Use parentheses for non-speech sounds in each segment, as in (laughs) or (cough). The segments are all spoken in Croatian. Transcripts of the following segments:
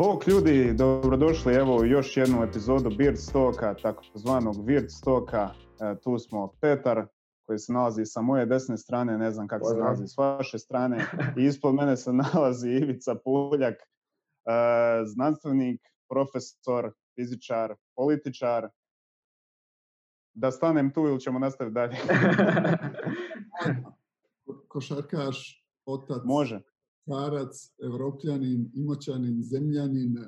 Bok ljudi, dobrodošli evo u još jednu epizodu Beard Stoka, takozvanog Weird Stoka. E, tu smo Petar, koji se nalazi sa moje desne strane, ne znam kako se nalazi s vaše strane. I ispod mene se (laughs) nalazi Ivica Puljak, e, znanstvenik, profesor, fizičar, političar. Da stanem tu ili ćemo nastaviti dalje? (laughs) (laughs) Košarkaš, otac, Može. karac, evropljanin, imoćanin, zemljanin,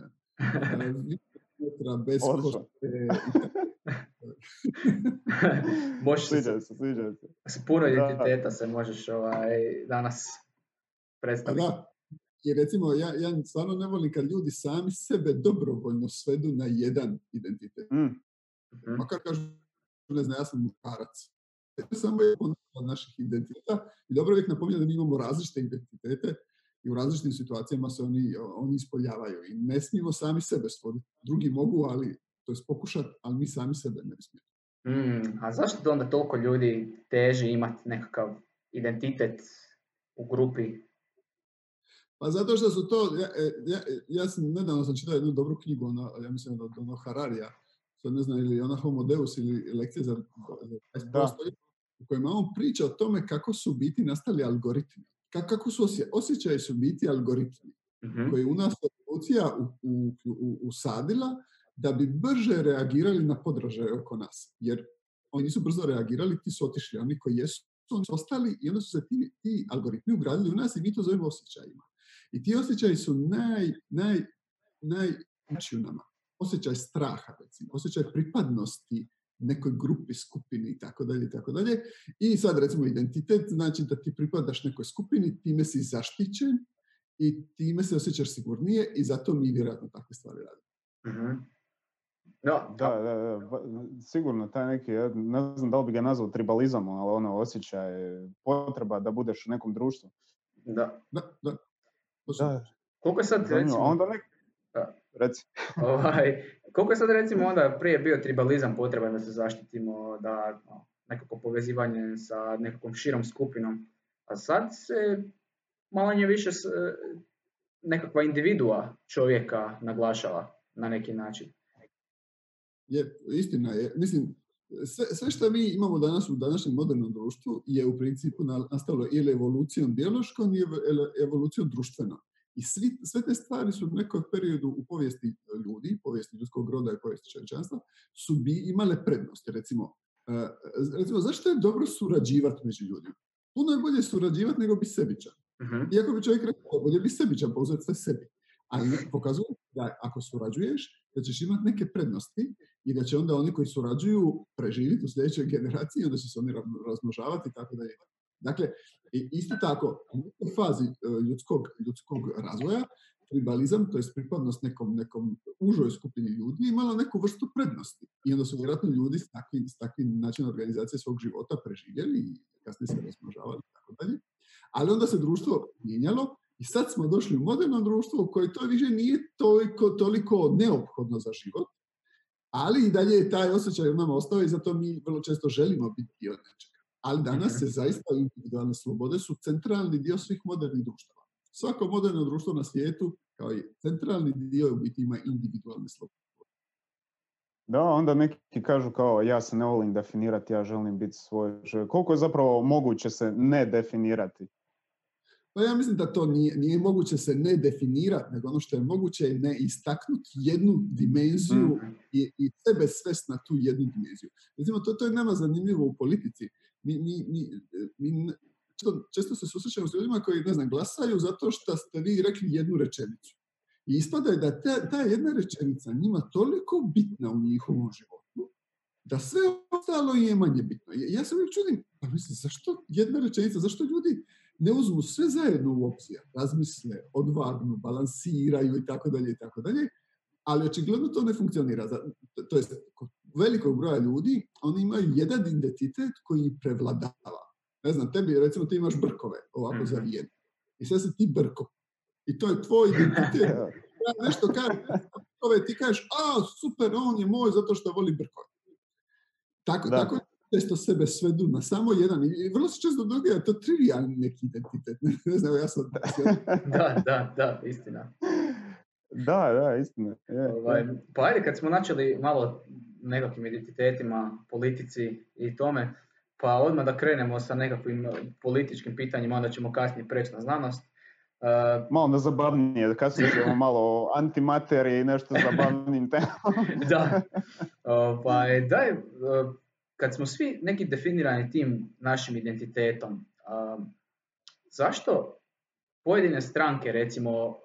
metra bez košte. (laughs) Možeš Sviđa se, sviđa se. s puno Da. identiteta se možeš ovaj, danas predstaviti. da, i recimo ja, ja stvarno ne volim kad ljudi sami sebe dobrovoljno svedu na jedan identitet. Mm, Mhm. Makar kažu, ne znam, ja sam muškarac. To je samo jedan od naših identiteta i dobro je uvijek napominjati da mi imamo različite identitete i u različitim situacijama se oni, oni ispoljavaju i ne smijemo sami sebe stvoriti. Drugi mogu, ali to je pokušati, ali mi sami sebe ne smijemo. Mm, a zašto onda toliko ljudi teži imati nekakav identitet u grupi? Pa zato što su to, ja, e, ja, ja sam, nedavno sam čitao jednu dobru knjigu, ono, ja mislim da ono Hararija, sad ne znam, ili ona Homo Deus ili lekcije za, za 21. Da. U kojima on priča o tome kako su biti nastali algoritmi. Ka- Kako su osje, osjećaji su biti algoritmi Mhm. koji u nas evolucija usadila da bi brže reagirali na podražaje oko nas. Jer oni nisu brzo reagirali, ti su otišli. Oni koji jesu, oni su ostali i onda su se ti, ti algoritmi ugradili u nas i mi to zovemo osjećajima. I ti osjećaji su naj, naj, najjači u nama. Osjećaj straha, recimo, osjećaj pripadnosti nekoj grupi, skupini i tako dalje i tako dalje. I sad recimo identitet znači da ti pripadaš nekoj skupini, time si zaštićen i time se osjećaš sigurnije i zato mi vjerojatno takve stvari radimo. Mhm. No, Da, da, da, ba- sigurno taj neki, ja ne znam da li bi ga nazvao tribalizam, ali ono osjećaj, potreba da budeš u nekom društvu. da. Da, da. Da, Koliko je sad recimo, onda nek... Da. Reci. ovaj, koliko je sad recimo onda prije bio tribalizam potreban da se zaštitimo, da no, nekako povezivanje sa nekakvom širom skupinom, a sad se malo više s, e, nekakva individua čovjeka naglašava na neki način. Je, istina je. Mislim, sve, sve što mi imamo danas u današnjem modernom društvu je u principu na- nastalo ili evolucijom biološkom ili evo- evolucijom društvenom. I svi, sve te stvari su u nekom periodu u povijesti ljudi, povijesti ljudskog roda i povijesti čovječanstva, su bi imale prednosti. Recimo, eh, recimo, zašto je dobro surađivati među ljudima? Puno je bolje surađivati nego biti sebičan. Mhm. Iako bi čovjek rekao, bolje biti sebičan, pa uzeti sve sebi. Ali pokazuje da ako surađuješ, da ćeš imati neke prednosti i da će onda oni koji surađuju preživjeti u sljedećoj generaciji, onda će se oni razmnožavati i tako dalje. Dakle, isto tako, u fazi e, ljudskog, ljudskog razvoja, tribalizam, to je pripadnost nekom, nekom užoj skupini ljudi, imala neku vrstu prednosti. I onda su vjerojatno ljudi s takvim, s takvim načinom organizacije svog života preživjeli i kasnije se razmnožavali i tako dalje. Ali onda se društvo mijenjalo i sad smo došli u moderno društvo u koje to više nije toliko, toliko neophodno za život, ali i dalje je taj osjećaj u nama ostao i zato mi vrlo često želimo biti dio nečega. Ali danas se zaista individualne slobode su centralni dio svih modernih društava. Svako moderno društvo na svijetu, kao i centralni dio u biti ima individualne slobode. Da, onda neki kažu kao ja se ne volim definirati, ja želim biti svoj čovjek. Koliko je zapravo moguće se ne definirati? Pa ja mislim da to nije, nije moguće se ne definirati, nego ono što je moguće je ne istaknuti jednu dimenziju Mhm. i, i sebe svest na tu jednu dimenziju. Recimo, to, to je nama zanimljivo u politici. Mi, mi, mi, mi često, često se susrećemo s ljudima koji, ne znam, glasaju zato što ste vi rekli jednu rečenicu. I ispada je da ta, ta jedna rečenica njima toliko bitna u njihovom životu, da sve ostalo je manje bitno. Ja, se uvijek čudim, pa mislim, zašto jedna rečenica, zašto ljudi ne uzmu sve zajedno u obzir, razmisle, odvagnu, balansiraju i tako dalje i tako dalje, ali očigledno to ne funkcionira. To- kod velikog broja ljudi, oni imaju jedan identitet koji prevladava. Ne znam, tebi, recimo, ti imaš brkove, ovako Mhm. zavijene. I sve si ti brko. I to je tvoj identitet. (laughs) Ja nešto kažem, brkove, ti kažeš, a, super, on je moj zato što voli brkove. Tako, Da. tako, često sebe svedu na samo jedan i vrlo se često događa to trivialni neki identitet. (laughs) Ne, znam, ja sam... (laughs) da, da, da, istina. Da, da, istina. ovaj, pa ajde, kad smo načeli malo nekakvim identitetima, politici i tome, pa odmah da krenemo sa nekakvim političkim pitanjima, onda ćemo kasnije preći na znanost. Uh, malo na zabavnije, kasnije ćemo (laughs) malo o antimateriji i nešto zabavnim temama. (laughs) da, pa daj, kad smo svi neki definirani tim našim identitetom, zašto pojedine stranke, recimo,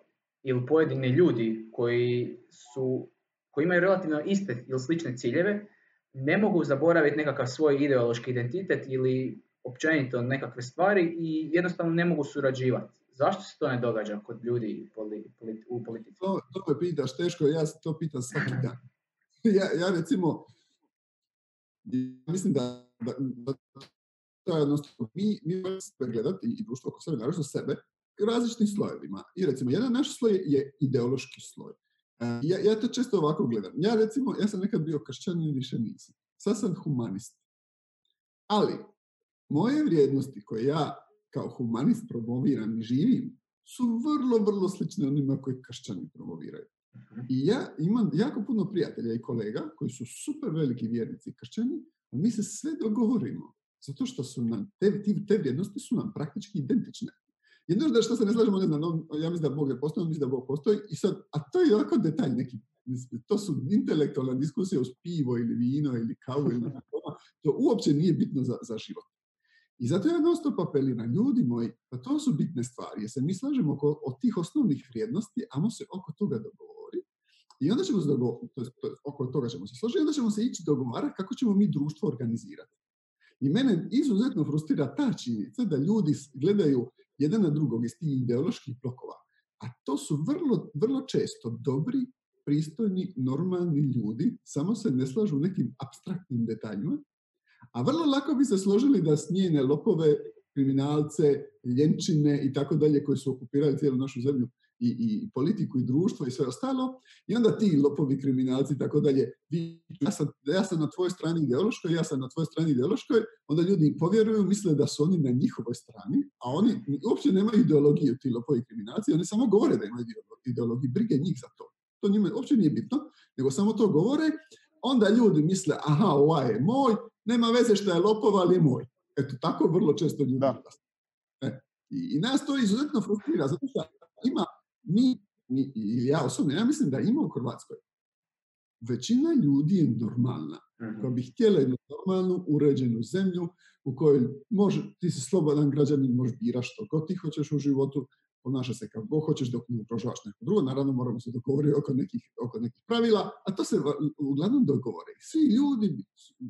ili pojedini ljudi koji su koji imaju relativno iste ili slične ciljeve, ne mogu zaboraviti nekakav svoj ideološki identitet ili općenito nekakve stvari i jednostavno ne mogu surađivati. Zašto se to ne događa kod ljudi u politici? To, to me pitaš teško, ja se to pitam svaki dan. Ja, ja recimo, mislim da, da, da jednostavno, mi, mi sebe gledati i društvo oko sebe, naravno sebe, različitim slojevima. I recimo, jedan naš sloj je ideološki sloj. E, ja, ja to često ovako gledam. Ja recimo, ja sam nekad bio kršćanin, više nisam. Sad sam humanist. Ali, moje vrijednosti koje ja kao humanist promoviram i živim, su vrlo, vrlo slične onima koje kršćani promoviraju. Mhm. I ja imam jako puno prijatelja i kolega koji su super veliki vjernici kršćani, a mi se sve dogovorimo. Zato što su nam, te, te vrijednosti su nam praktički identične. Jedno da što se ne slažemo, ne znam, ja mislim da Bog ne postoji, on mislim da Bog postoji, i sad, a to je jako detalj neki, to su intelektualna diskusija uz pivo ili vino ili kavu ili (laughs) to uopće nije bitno za, za život. I zato ja non apeliram, ljudi moji, pa to su bitne stvari, jer se mi slažemo oko, od tih osnovnih vrijednosti, a se oko toga dogovori. I onda ćemo se dogovoriti, oko toga ćemo se složiti, onda ćemo se ići dogovarati kako ćemo mi društvo organizirati. I mene izuzetno frustrira ta činjenica da ljudi gledaju jedan na drugog iz tih ideoloških blokova. A to su vrlo, vrlo često dobri, pristojni, normalni ljudi, samo se ne slažu nekim abstraktnim detaljima, a vrlo lako bi se složili da njene lopove, kriminalce, ljenčine i tako dalje koji su okupirali cijelu našu zemlju i, i politiku i društvo i sve ostalo. I onda ti lopovi, kriminalci i tako dalje, ja sam, ja sam na tvojoj strani ideološkoj, ja sam na tvojoj strani ideološkoj, onda ljudi povjeruju, misle da su oni na njihovoj strani, a oni uopće nemaju ideologiju ti lopovi kriminalci, oni samo govore da imaju ideologiju, brige njih za to. To njima uopće nije bitno, nego samo to govore, onda ljudi misle, aha, ovaj je moj, nema veze što je lopov, ali je moj. Eto, tako vrlo često ljudi da. E, i, I nas to izuzetno frustrira, zato što mi, mi, ili ja osobno, ja mislim da ima u Hrvatskoj većina ljudi je normalna, mm koja bi htjela jednu normalnu, uređenu zemlju u kojoj može, ti si slobodan građanin, možeš biraš što god ti hoćeš u životu, ponaša se kako god hoćeš dok ne ugrožavaš neko drugo. Naravno moramo se dogovoriti oko nekih, oko nekih pravila, a to se uglavnom dogovore. Svi ljudi,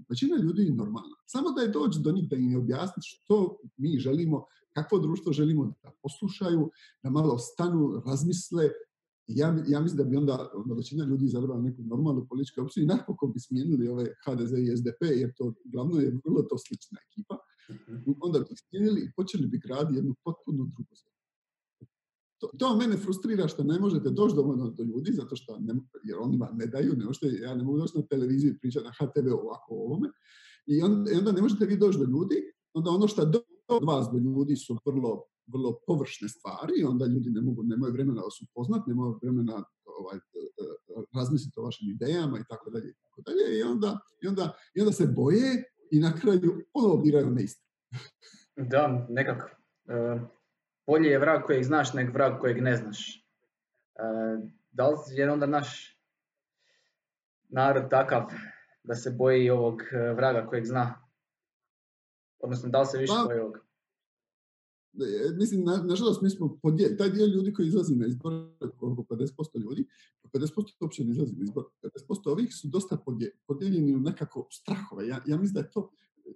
većina ljudi je normalna. Samo da je doći do njih da im objasni što mi želimo, kakvo društvo želimo da poslušaju, da malo stanu, razmisle, ja, ja mislim da bi onda, onda većina ljudi izabrala neku normalnu političku opciju i napokon bi smijenili ove HDZ i SDP, jer to glavno je vrlo to slična ekipa. Mhm. Onda bi smijenili i počeli bi graditi jednu potpuno drugu zemlju. To, to mene frustrira što ne možete doći dovoljno do ljudi, zato što ne, jer oni vam ne daju, ne možete, ja ne mogu doći na televiziju i pričati na HTV ovako o ovome, i onda, onda ne možete vi doći do ljudi, onda ono što do, vas do ljudi su vrlo, vrlo površne stvari, onda ljudi ne mogu, nemaju vremena da su upoznat, nemaju vremena ovaj, razmisliti o vašim idejama i tako dalje i tako dalje, i onda, i onda, i onda se boje i na kraju ponovo biraju neistinu. Da, nekako. Uh, bolje je vrag kojeg znaš nek vrag kojeg ne znaš. Uh, da li je onda naš narod takav da se boji ovog e, vraga kojeg zna? Odnosno, da li se više pa, boji ovog? Mislim, na, nažalost, mi smo podijeli, taj dio ljudi koji izlazi na izbor, oko 50% ljudi, 50% uopće ne izlazi na izbor, 50% ovih su dosta podijeljeni u nekako strahove. Ja, ja mislim da je to,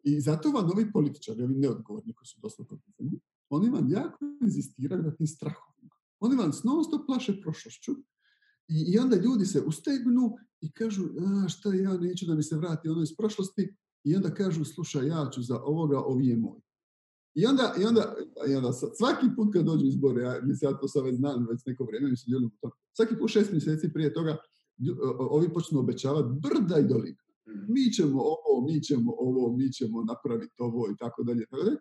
i zato vam ovi političari, ovi neodgovorni koji su dosta podijeli, oni vam jako inzistiraju na tim strahovima. Oni vam non stop plaše prošlošću i, i onda ljudi se ustegnu i kažu, a, šta ja neću da mi se vrati ono iz prošlosti i onda kažu, slušaj, ja ću za ovoga, ovi je moj. I onda, i onda, i onda svaki put kad dođu izbore, ja, mislim, ja to sad već znam, već neko vrijeme mi to, svaki put šest mjeseci prije toga ovi počnu obećavati brda i dolina. Mhm. Mi ćemo ovo, mi ćemo ovo, mi ćemo napraviti ovo i tako dalje. tako dalje.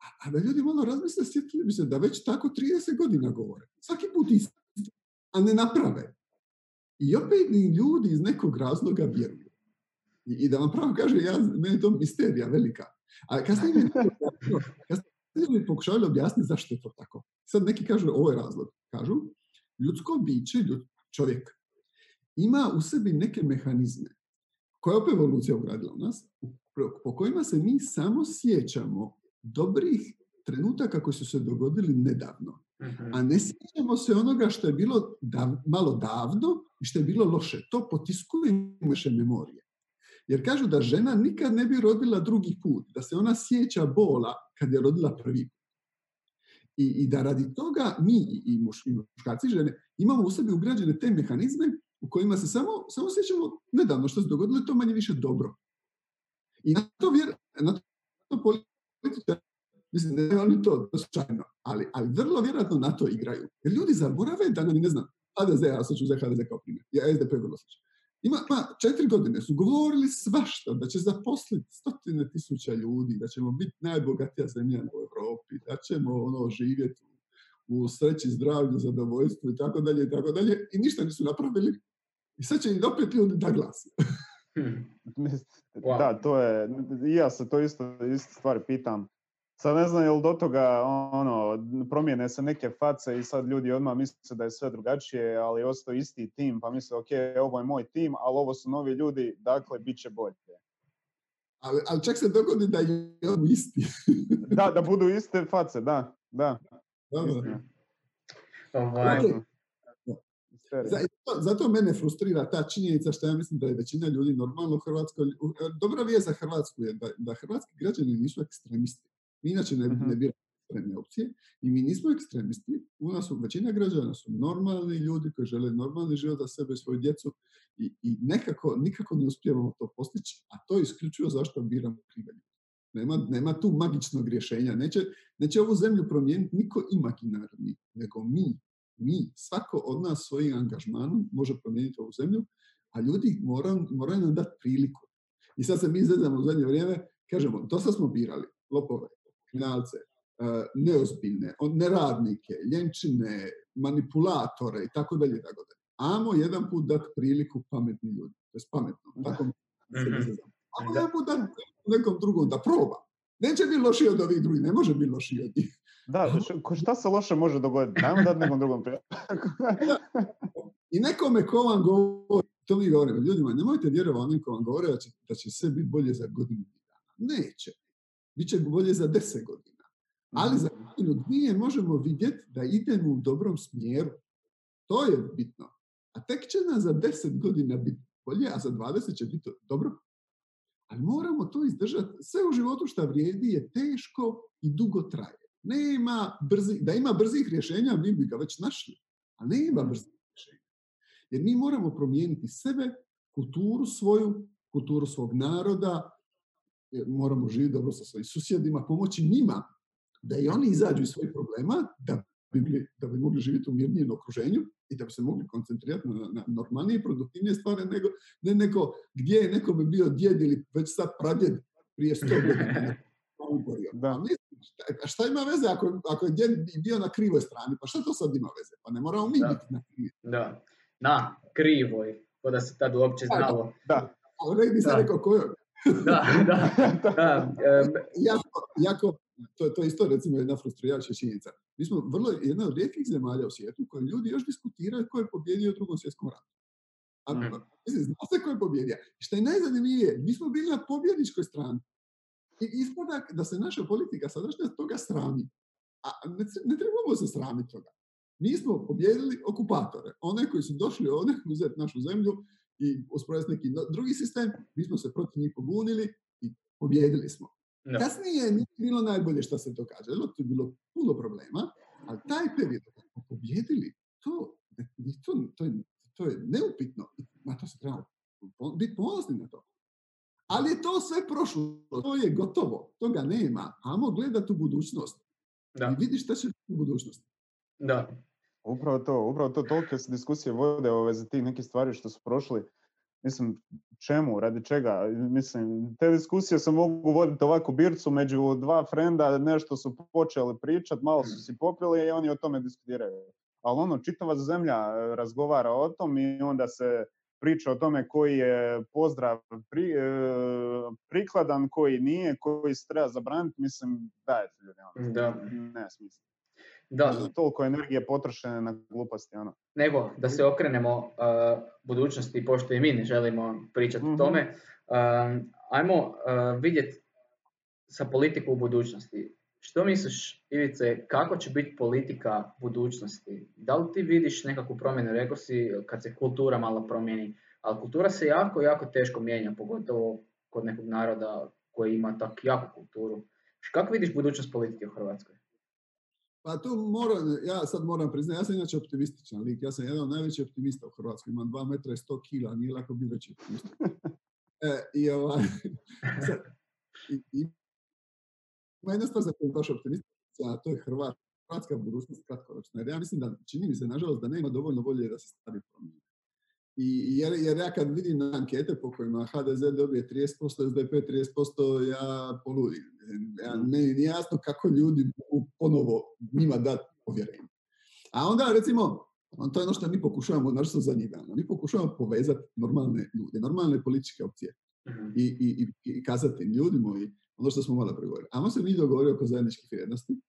A, da ljudi malo razmisle, sjetili bi se da već tako 30 godina govore. Svaki put isto, a ne naprave. I opet ljudi iz nekog razloga vjeruju. I, i da vam pravo kaže, ja, meni je to misterija velika. A kasnije mi, (laughs) kasnije mi pokušavali objasniti zašto je to tako. Sad neki kažu, ovo je razlog. Kažu, ljudsko biće, ljud, čovjek, ima u sebi neke mehanizme koje je opet evolucija ugradila u nas, po kojima se mi samo sjećamo dobrih trenutaka koji su se dogodili nedavno. Mhm. A ne sjećamo se onoga što je bilo dav- malo davno i što je bilo loše. To potiskuje naše memorije. Jer kažu da žena nikad ne bi rodila drugi put, da se ona sjeća bola kad je rodila prvi put. I, i da radi toga mi i, i, muš, i muškarci i žene imamo u sebi ugrađene te mehanizme u kojima se samo, samo sjećamo nedavno što se dogodilo i to manje više dobro. I na to, vjer, na to političari, mislim, ne oni to slučajno, ali, ali vrlo vjerojatno na to igraju. Jer ljudi zaborave da nam, ne znam, HDZ, ja sad ću uzeti HDZ kao primjer, ja SDP vrlo slično. Ima, ima četiri godine su govorili svašta, da će zaposliti stotine tisuća ljudi, da ćemo biti najbogatija zemlja u Europi, da ćemo ono živjeti u sreći, zdravlju, zadovoljstvu i tako dalje i tako dalje i ništa nisu napravili. I sad će im opet ljudi da glas. (laughs) (laughs) Wow. Da, to je, i ja se to isto, isto stvari pitam. Sad ne znam jel do toga ono, promijene se neke face i sad ljudi odmah misle da je sve drugačije, ali ostao isti tim, pa misle ok, ovo je moj tim, ali ovo su novi ljudi, dakle, bit će bolje. Ali, ali čak se dogodi da je on isti. Da, da budu iste face, da, da. Da, da. istina. Ovaj. Zato, zato mene frustrira ta činjenica što ja mislim da je većina ljudi normalno u Hrvatskoj. u- Dobra vijest za Hrvatsku je da, da hrvatski građani nisu ekstremisti. Mi inače ne, Mhm. ne biramo ekstremne opcije i mi nismo ekstremisti. U nas su, većina građana su normalni ljudi koji žele normalni život za sebe i svoju djecu i, i nekako, nikako ne uspijevamo to postići, a to je isključivo zašto biramo krive. Nema, nema tu magičnog rješenja. Neće, neće ovu zemlju promijeniti niko imaginarni, nego mi, mi, svako od nas svojim angažmanom može promijeniti ovu zemlju, a ljudi moraju, moraju nam dati priliku. I sad se mi izgledamo u zadnje vrijeme, kažemo, dosta smo birali lopove, kriminalce, eh, neozbiljne, neradnike, ljenčine, manipulatore i tako dalje, tako dalje. Amo jedan put dati priliku pametnim ljudima. To je pametno. Tako se Mhm. Amo Da. jedan put dati nekom drugom da proba. Neće biti lošiji od ovih drugih, ne može biti lošiji od njih. Da, š- ko- šta se loše može dogoditi? Dajmo dati nekom drugom. I nekome ko vam govori, to mi govorimo, ljudima, nemojte vjerovati onim ko vam govore da će, da će sve biti bolje za godinu dana. Neće. Biće bolje za deset godina. Ali za godinu dvije možemo vidjeti da idemo u dobrom smjeru. To je bitno. A tek će nam za deset godina biti bolje, a za 20 će biti dobro. Ali moramo to izdržati. Sve u životu što vrijedi je teško i dugo traje. Nema brzi, da ima brzih rješenja, mi bi ga već našli. A nema brzih rješenja. Jer mi moramo promijeniti sebe, kulturu svoju, kulturu svog naroda, jer moramo živjeti dobro sa svojim susjedima, pomoći njima da i oni izađu iz svojih problema, da bi, bili- da bi mogli živjeti u mirnijem okruženju i da bi se mogli koncentrirati na, na normalnije i produktivnije stvari nego ne neko gdje je nekome bio djed ili već sad pradjed prije sto godina. Uborio. Da. A mislim, šta, šta ima veze ako, ako je djed bio na krivoj strani? Pa šta to sad ima veze? Pa ne moramo mi Da. biti na krivoj. Da. Na, krivoj. Ko da se tad uopće Da, da. znalo. Da. Ali ne bi se Da. rekao kojoj. Da, (laughs) da. da. em, jako, jako, to, to je isto recimo jedna frustrirajuća činjenica. Mi smo vrlo jedna od rijetkih zemalja u svijetu koje ljudi još diskutiraju ko je pobjedio u drugom svjetskom ratu. A, mislim, zna se ko je pobjedio. I što je najzanimljivije, mi smo bili na pobjedničkoj strani. I ispada da se naša politika sadašnja toga srami. A ne, ne trebamo se sramiti toga. Mi smo pobjedili okupatore. One koji su došli ovdje uzeti našu zemlju i usprovesti neki no- drugi sistem, mi smo se protiv njih pobunili i pobjedili smo. Da. Kasnije nije bilo najbolje što se događalo, to je bilo puno problema, ali taj period kad smo pobjedili, to, to, to, je, to je neupitno. Na to se trebamo po- biti ponosni na to. Ali je to sve prošlo, to je gotovo, toga nema. Amo gledati u budućnost Da. i vidi šta će u budućnosti. Da. Upravo to, upravo to, tolike se diskusije vode o vezi tih nekih stvari što su prošli. Mislim, čemu, radi čega? Mislim, te diskusije se mogu voditi ovako bircu među dva frenda, nešto su počeli pričati, malo su si popili i oni o tome diskutiraju. Ali ono, čitava zemlja e, razgovara o tom i onda se priča o tome koji je pozdrav pri, e, prikladan, koji nije, koji se treba zabraniti, mislim, dajte ljudi, ono, Da. ne smisla. Da, Toliko energije potrošene na gluposti, ono. nego da se okrenemo uh, budućnosti, pošto i mi ne želimo pričati Mhm. o tome, um, ajmo uh, vidjeti sa politiku u budućnosti. Što misliš, Ivice, kako će biti politika budućnosti? Da li ti vidiš nekakvu promjenu? Rekao si kad se kultura malo promijeni, ali kultura se jako, jako teško mijenja, pogotovo kod nekog naroda koji ima tako jaku kulturu. Kako vidiš budućnost politike u Hrvatskoj? Pa tu moram, ja sad moram priznati, ja sam inače optimističan lik, ja sam jedan od najvećih optimista u Hrvatskoj, imam 2 metra i 100 kila, nije lako biti veći optimist. (laughs) E, I ovaj, (laughs) sad, ima jedna stvar za koju baš optimističan, a to je Hrvat, Hrvatska budućnost kratkoročna. Jer ja mislim da, čini mi se, nažalost, da nema dovoljno volje da se stvari promijene. I, jer, jer ja kad vidim na ankete po kojima HDZ dobije 30%, SDP 30%, ja poludim. Ja, meni nije jasno kako ljudi mogu ponovo njima dati povjerenje. A onda, recimo, on, to je ono što mi pokušavamo, našto dana, mi pokušavamo povezati normalne ljude, normalne političke opcije Mhm. i, i, i, i kazati im, ljudi moji, ono što smo malo pregovorili. Ajmo se mi dogovoriti oko zajedničkih vrijednosti.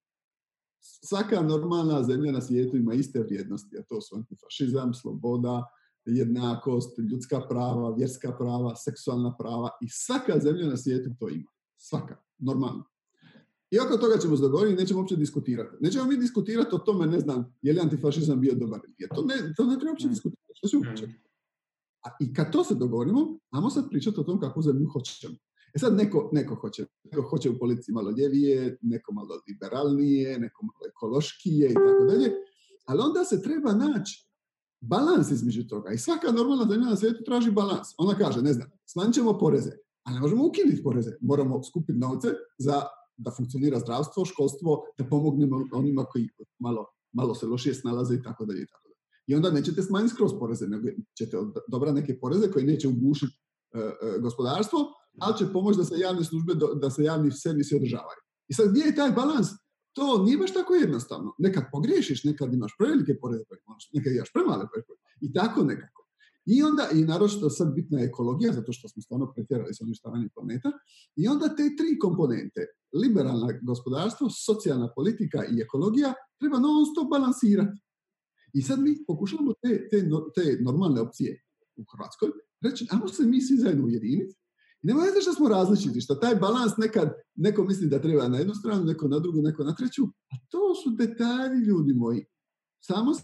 Svaka normalna zemlja na svijetu ima iste vrijednosti, a to su antifašizam, sloboda, jednakost, ljudska prava, vjerska prava, seksualna prava i svaka zemlja na svijetu to ima. Svaka, normalno. I oko toga ćemo se dogovoriti, nećemo uopće diskutirati. Nećemo mi diskutirati o tome, ne znam, je li antifašizam bio dobar ili nije. To ne, to ne treba uopće Mm. diskutirati. Što se uopće čeka? A I kad to se dogovorimo, ajmo sad pričati o tom kakvu zemlju hoćemo. E sad neko, neko hoće, neko hoće u policiji malo ljevije, neko malo liberalnije, neko malo ekološkije i tako dalje, ali onda se treba naći balans između toga. I svaka normalna zemlja na svijetu traži balans. Ona kaže, ne znam, smanjit ćemo poreze, ali ne možemo ukinuti poreze. Moramo skupiti novce za da funkcionira zdravstvo, školstvo, da pomognemo onima koji malo, malo se lošije snalaze i tako dalje i onda nećete smanjiti skroz poreze, nego ćete dobra neke poreze koji neće ugušiti e, e, gospodarstvo, ali će pomoći da se javne službe, da se javni servisi održavaju. I sad gdje je taj balans? To nije baš tako jednostavno. Nekad pogriješiš, nekad imaš prevelike poreze, imaš, nekad imaš premale poreze. I tako nekako. I onda, i naročito sad bitna je ekologija, zato što smo stvarno pretjerali sa uništavanjem planeta. I onda te tri komponente, liberalna gospodarstvo, socijalna politika i ekologija, treba non stop balansirati. I sad mi pokušavamo te, te, te normalne opcije u Hrvatskoj reći, ajmo se mi svi zajedno ujediniti. I nema veze što smo različiti, što taj balans nekad neko misli da treba na jednu stranu, neko na drugu, neko na treću, a to su detalji, ljudi moji. Samo se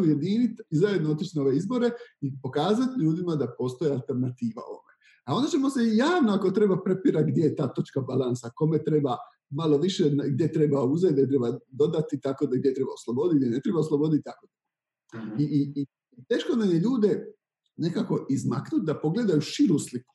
ujediniti i zajedno otići na ove izbore i pokazati ljudima da postoji alternativa ovome. A onda ćemo se i javno, ako treba, prepirati gdje je ta točka balansa, kome treba malo više, gdje treba uzeti, gdje treba dodati, tako da gdje treba osloboditi, gdje ne treba osloboditi, tako Mhm. i, i, i teško nam je ljude nekako izmaknuti da pogledaju širu sliku.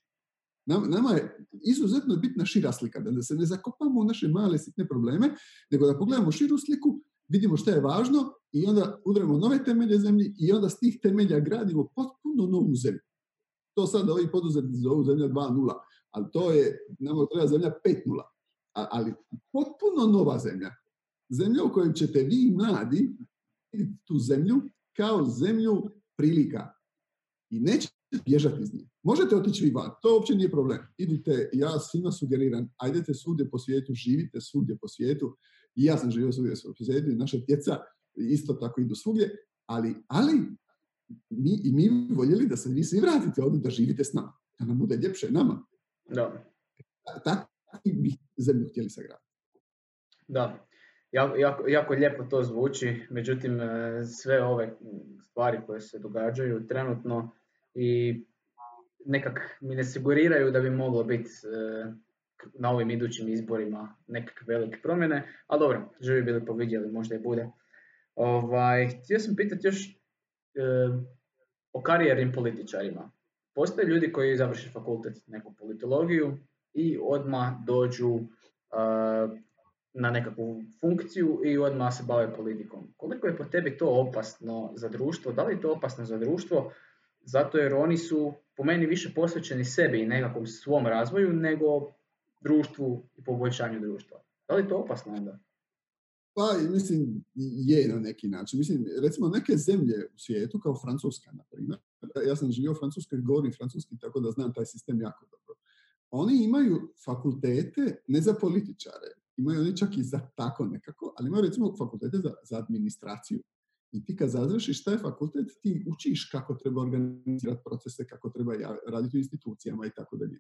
Nam, nama je izuzetno bitna šira slika, da se ne zakopamo u naše male sitne probleme, nego da pogledamo širu sliku, vidimo što je važno i onda udremo nove temelje zemlji i onda s tih temelja gradimo potpuno novu zemlju. To sad ovi poduzetnici zovu zemlja 2.0, ali to je, nama treba zemlja 5.0, A- ali potpuno nova zemlja. Zemlja u kojoj ćete vi mladi tu zemlju kao zemlju prilika. I nećete bježati iz nje. Možete otići vi van, to uopće nije problem. Idite, ja svima sugeriram, ajdete svugdje po svijetu, živite svugdje po svijetu. I ja sam živio svugdje po svijetu i naša djeca isto tako idu svugdje. Ali, ali mi, i mi bi voljeli da se vi svi vratite ovdje, da živite s nama. Da nam bude ljepše nama. Da. Tako bi zemlju htjeli sagraditi. Da, jako, jako, jako lijepo to zvuči, međutim e, sve ove stvari koje se događaju trenutno i nekak mi ne sugeriraju da bi moglo biti e, na ovim idućim izborima nekakve velike promjene, ali dobro, živi bili povidjeli, možda i bude. Ovaj, htio sam pitati još e, o karijernim političarima. Postoje ljudi koji završe fakultet neku politologiju i odmah dođu e, na nekakvu funkciju i odmah se bave politikom. Koliko je po tebi to opasno za društvo? Da li je to opasno za društvo? Zato jer oni su po meni više posvećeni sebi i nekakvom svom razvoju nego društvu i poboljšanju društva. Da li je to opasno onda? Pa, mislim, je na neki način. Mislim, recimo neke zemlje u svijetu, kao Francuska, na primjer, ja sam živio u Francuskoj, govorim francuski, tako da znam taj sistem jako dobro. Oni imaju fakultete, ne za političare, imaju oni čak i za tako nekako, ali imaju recimo fakultete za, za administraciju. I ti kad završiš taj fakultet, ti učiš kako treba organizirati procese, kako treba raditi u institucijama i tako dalje.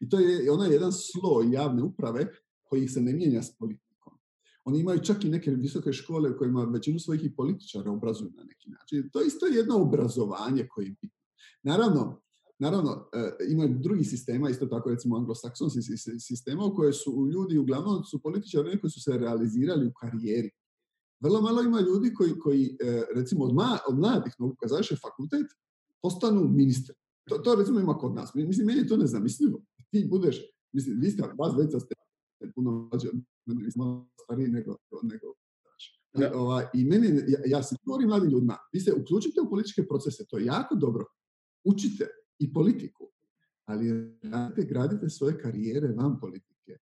I to je onaj jedan sloj javne uprave koji se ne mijenja s politikom. Oni imaju čak i neke visoke škole u kojima većinu svojih i političara obrazuju na neki način. To je isto jedno obrazovanje koje je bitno. Naravno, Naravno, e, ima drugi sistema, isto tako recimo anglosaksonski sistema u kojoj su ljudi, uglavnom su političari koji su se realizirali u karijeri. Vrlo malo ima ljudi koji, koji e, recimo od, ma, od mladih, kad završe fakultet, postanu ministri. To, to recimo ima kod nas. Mislim, meni je to nezamislivo. Ti budeš, mislim, vi ste, vas dvojica ste puno mlađe, meni smo stariji nego, nego I, ova, I meni, ja, ja se govorim mladim ljudima, vi se uključite u političke procese, to je jako dobro. Učite i politiku, ali radite, gradite svoje karijere van politike.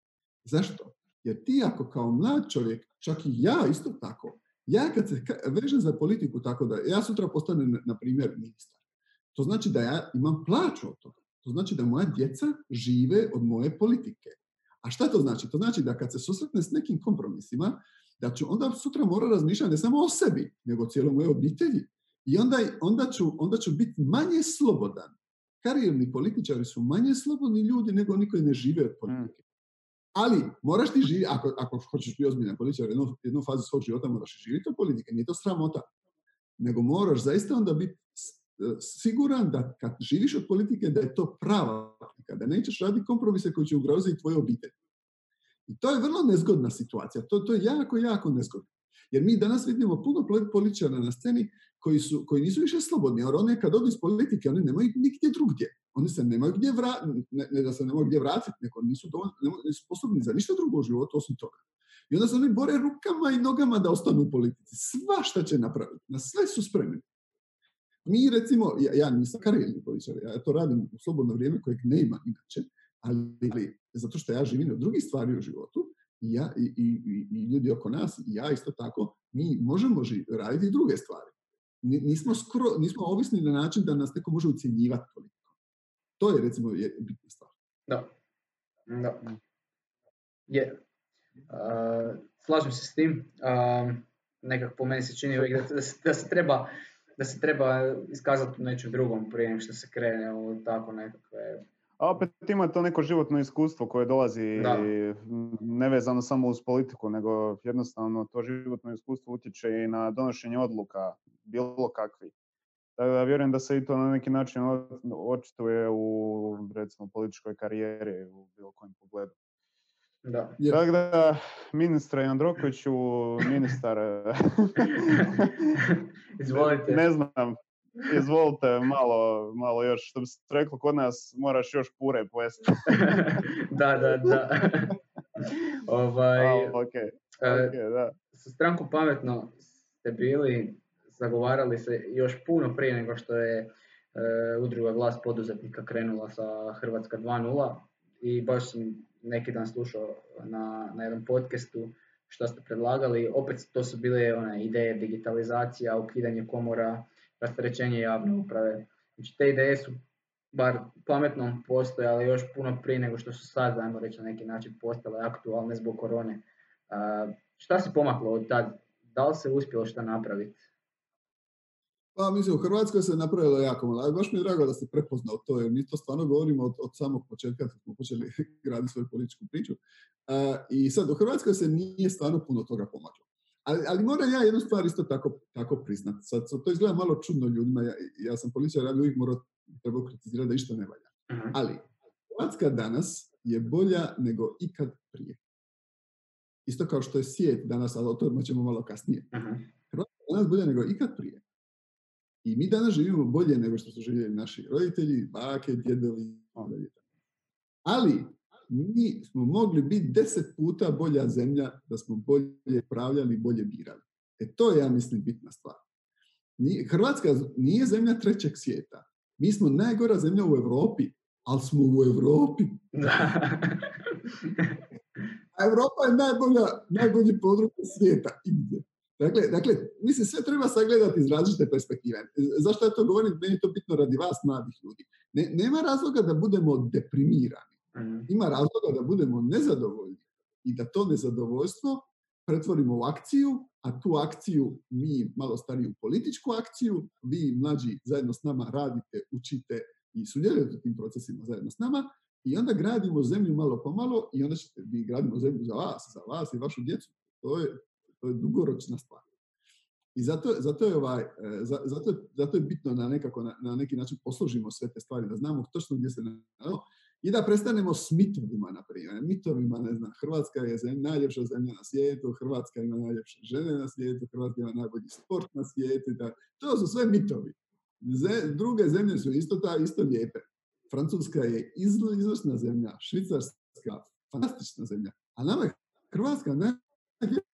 Zašto? Jer ti ako kao mlad čovjek, čak i ja isto tako, ja kad se vežem za politiku tako da ja sutra postanem, na primjer, ministar, to znači da ja imam plaću od toga. To znači da moja djeca žive od moje politike. A šta to znači? To znači da kad se susretne s nekim kompromisima, da ću onda sutra mora razmišljati ne samo o sebi, nego o cijeloj moje obitelji. I onda, onda, ću, onda ću biti manje slobodan. Karijerni političari su manje slobodni ljudi nego oni koji ne žive od politike. Ali moraš ti živjeti, ako, ako hoćeš biti ozbiljan političar, jednu, jednu fazu svog života moraš živjeti od politike, nije to sramota. Nego moraš zaista onda biti siguran da kad živiš od politike da je to prava politika, da nećeš raditi kompromise koji će ugroziti tvoju obitelj. I to je vrlo nezgodna situacija. To, to je jako, jako nezgodno. Jer mi danas vidimo puno političara na sceni koji, su, koji nisu više slobodni. Jer oni kad odu iz politike, oni nemaju nigdje drugdje. Oni se nemaju gdje vratiti, ne, da se nemaju gdje vratiti, nego nisu, nisu sposobni za ništa drugo u životu osim toga. I onda se oni bore rukama i nogama da ostanu u politici. Sva će napraviti. Na sve su spremni. Mi recimo, ja, ja nisam karijerni političar, ja to radim u slobodno vrijeme kojeg nema inače, ali, zato što ja živim od drugih stvari u životu i, ja, i, i, i ljudi oko nas, i ja isto tako, mi možemo raditi druge stvari. Nismo, skro, nismo ovisni na način da nas neko može ucjenjivati toliko. To je recimo je bitna stvar. Da. da. Je. Uh, slažem se s tim. Uh, nekako po meni se čini uvijek da, da, se, da se treba da se treba iskazati u nečem drugom prije nego što se krene u tako nekakve... A opet ima to neko životno iskustvo koje dolazi da. nevezano samo uz politiku, nego jednostavno to životno iskustvo utječe i na donošenje odluka, bilo kakvi. Tako da vjerujem da se i to na neki način očituje u recimo političkoj karijeri u bilo kojem pogledu. Da. Tako da, ministra Jandrokoviću, ministar... (laughs) Izvolite. Ne znam, izvolite malo, malo još, što bi se reklo kod nas, moraš još pure pojesti. (laughs) da, da, da. (laughs) ovaj, oh, okay. Okay, da. Sa strankom pametno ste bili, zagovarali se još puno prije nego što je e, udruga glas poduzetnika krenula sa Hrvatska 2.0 i baš sam neki dan slušao na, na jednom podcastu što ste predlagali. Opet to su bile one ideje digitalizacija, ukidanje komora, rasterećenje javne uprave. Znači te ideje su bar pametno postojale još puno prije nego što su sad, ajmo reći na neki način, postale aktualne zbog korone. Uh, šta se pomaklo od tad? Da li se uspjelo šta napraviti? Pa mislim, u Hrvatskoj se napravilo jako malo. Baš mi je drago da ste prepoznao to, jer mi to stvarno govorimo od, od samog početka kad smo počeli (laughs) graditi svoju političku priču. I sad, u Hrvatskoj se nije stvarno puno toga pomaklo. Ali, ali moram ja jednu stvar isto tako, tako priznati. Sad, to izgleda malo čudno ljudima. Ja, ja sam političar, ja bi uvijek morao trebao kritizirati da išta ne valja. Mhm. Ali, Hrvatska danas je bolja nego ikad prije. Isto kao što je svijet danas, ali o tome ćemo malo kasnije. uh Hrvatska danas bolja nego ikad prije. I mi danas živimo bolje nego što su živjeli naši roditelji, bake, djedovi. Ali mi smo mogli biti deset puta bolja zemlja da smo bolje pravljali, bolje birali. E to je, ja mislim, bitna stvar. Hrvatska nije zemlja trećeg svijeta. Mi smo najgora zemlja u Europi, ali smo u Europi. (laughs) A Europa je najbolja, najbolji područje svijeta. Dakle, dakle, mislim, sve treba sagledati iz različite perspektive. Zašto ja to govorim? Meni je to bitno radi vas, mladih ljudi. Ne, nema razloga da budemo deprimirani. Mhm. Ima razloga da budemo nezadovoljni i da to nezadovoljstvo pretvorimo u akciju, a tu akciju mi malo stariju političku akciju, vi mlađi zajedno s nama radite, učite i sudjelujete u tim procesima zajedno s nama i onda gradimo zemlju malo po malo i onda ćete, vi gradimo zemlju za vas, za vas i vašu djecu. To je, to je dugoročna stvar. I zato, zato, je, ovaj, e, zato, zato je bitno da nekako na, na, neki način posložimo sve te stvari, da znamo točno gdje se nalazimo i da prestanemo s mitovima, na primjer. Mitovima, ne znam, Hrvatska je zemlja, najljepša zemlja na svijetu, Hrvatska ima najljepše žene na svijetu, Hrvatska ima najbolji sport na svijetu. Da. To su sve mitovi. druge zemlje su isto ta, isto lijepe. Francuska je izvrsna zemlja, Švicarska, fantastična zemlja. A nama je Hrvatska najljepša.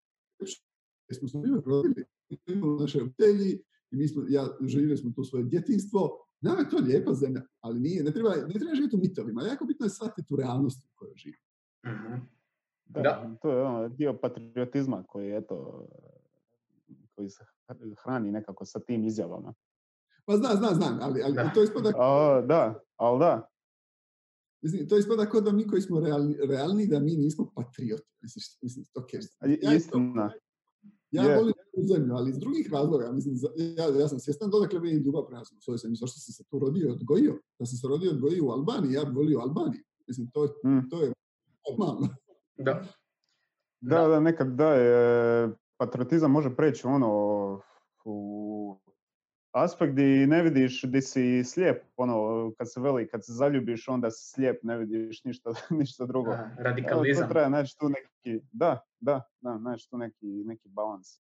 Smo se mi rodili, imamo naše obitelji, i mi smo, ja živjeli smo tu svoje djetinstvo, Nama je to lijepa zemlja, ali nije, ne treba, ne treba živjeti u mitovima. Jako bitno je shvatiti tu realnost u kojoj živi. Mhm. Da, to je ono, dio patriotizma koji, eto, koji se hrani nekako sa tim izjavama. Pa zna, zna, znam, ali, ali da. to ispada... A, da, ali da. Mislim, to ispada kao da mi koji smo realni, realni da mi nismo patrioti. Mislim, mislim to ja Istina. Ja yeah. volim tu zemlju, ali iz drugih razloga. Mislim, ja, ja sam svjestan odakle vidim ljubav prema svojoj zemlji. Zašto sam se tu rodio i odgojio? Da sam se rodio i odgojio u Albaniji, ja bih volio Albaniju. Mislim, to, mm. to je normalno. Da. Da, da, nekad da je, patriotizam može preći ono u aspekt gdje ne vidiš di si slijep, ono, kad se veli, kad se zaljubiš, onda si slijep, ne vidiš ništa, (laughs) ništa drugo. Aha, radikalizam. To treba naći tu neki, da, da, da, naći tu neki, neki balans.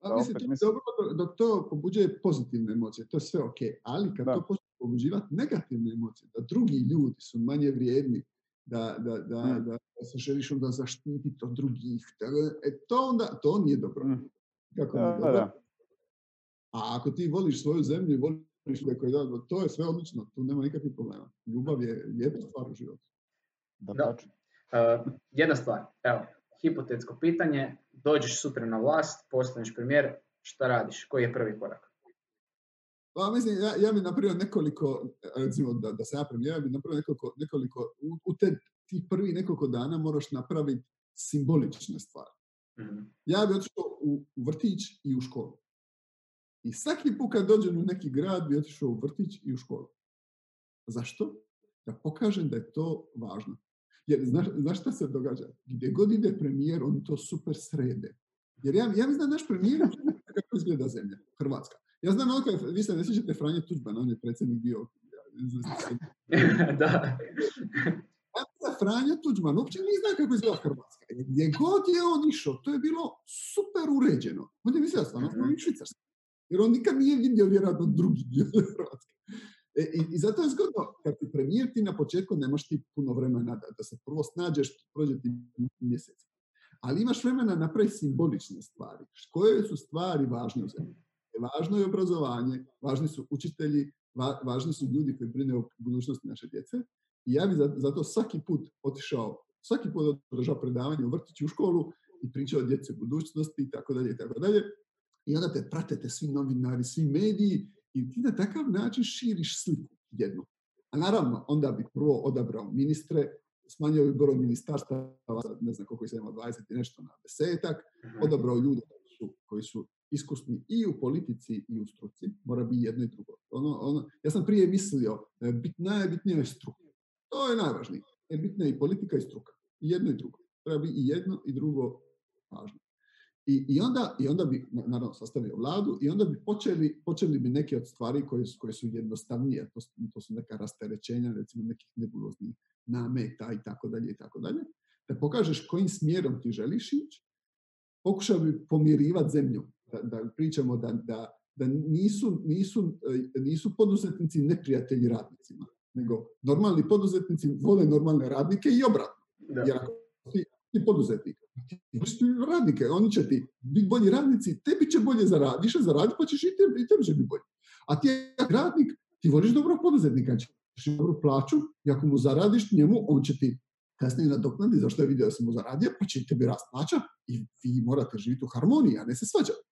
A, mislim, mislim... Dobro, dok to pobuđuje pozitivne emocije, to je sve ok, ali kad da. to počne pobuđivati negativne emocije, da drugi ljudi su manje vrijedni, da, da, da, mm. da, se želiš onda zaštititi od drugih, e, to onda, to nije dobro. Mm. Kako da, nije dobro? Da. A ako ti voliš svoju zemlju i voliš koji da, to je sve odlično, tu nema nikakvih problema. Ljubav je lijepa stvar u životu. Da, da. Uh, jedna stvar, evo, hipotetsko pitanje, dođeš sutra na vlast, postaneš premijer, šta radiš? Koji je prvi korak? Pa, mislim, ja, ja bi napravio nekoliko, recimo da, da se ja premijer, ja bi napravio nekoliko, nekoliko u, u te ti prvi nekoliko dana moraš napraviti simbolične stvari. Mm-hmm. Ja bi otišao u vrtić i u školu. I svaki put kad dođem u neki grad bi otišao u vrtić i u školu. Zašto? Da pokažem da je to važno. Jer znaš, znaš šta se događa? Gdje god ide premijer, oni to super srede. Jer ja, ja znam naš premijer kako izgleda zemlja, Hrvatska. Ja znam ono vi se ne sjećate Franje Tuđman, on je predsjednik bio. (laughs) da. Ja Franja Tuđman uopće nije zna kako izgleda Hrvatska. Gdje god je on išao, to je bilo super uređeno. On je mislio da stvarno smo mi švicarski. Jer on nikad nije vidio vjerojatno drugi dio (laughs) Hrvatske. E, i, I zato je zgodno, kad ti premijer ti na početku nemaš ti puno vremena da, da se prvo snađeš, prođe ti mjesec. Ali imaš vremena napraviti simbolične stvari. Koje su stvari važne u zemlji? E, važno je obrazovanje, važni su učitelji, va, važni su ljudi koji brine o budućnosti naše djece. I ja bih zato svaki put otišao, svaki put održao predavanje u vrtiću u školu i pričao o djece budućnosti i tako dalje i tako dalje. I onda te pratete svi novinari, svi mediji i ti na takav način širiš sliku jednu. A naravno, onda bi prvo odabrao ministre, smanjio bi broj ministarstava, ne znam koliko ih ima, 20 i nešto na desetak, mhm. odabrao ljude koji su, koji su iskusni i u politici i u struci, mora biti jedno i drugo. Ono, ono, ja sam prije mislio, bit, najbitnija je struka. To je najvažnije. Je bitna je i politika i struka. I jedno i drugo. Treba biti i jedno i drugo važno. I, i, onda, I onda bi, naravno, sastavio vladu i onda bi počeli, počeli bi neke od stvari koje su, koje su jednostavnije, to, to su neka rasterećenja, recimo nekih nebuloznih nameta i tako dalje i tako dalje, da pokažeš kojim smjerom ti želiš ići, pokušao bi pomirivati zemlju, da, da pričamo da, da, da nisu, nisu, e, nisu poduzetnici neprijatelji radnicima, nego normalni poduzetnici vole normalne radnike i obratno. Jer ako ti, poduzetnik ti radnike, oni će ti biti bolji radnici, tebi će bolje zaraditi, više zaraditi, pa ćeš i tebi, i tebi će biti bolje. A ti radnik, Ti voliš dobrog poduzetnika, ćeš dobru plaću i ako mu zaradiš njemu, on će ti kasnije nadoknadi zašto je vidio da si mu zaradio, pa će tebi rast plaća i vi morate živjeti u harmoniji, a ne se svađati.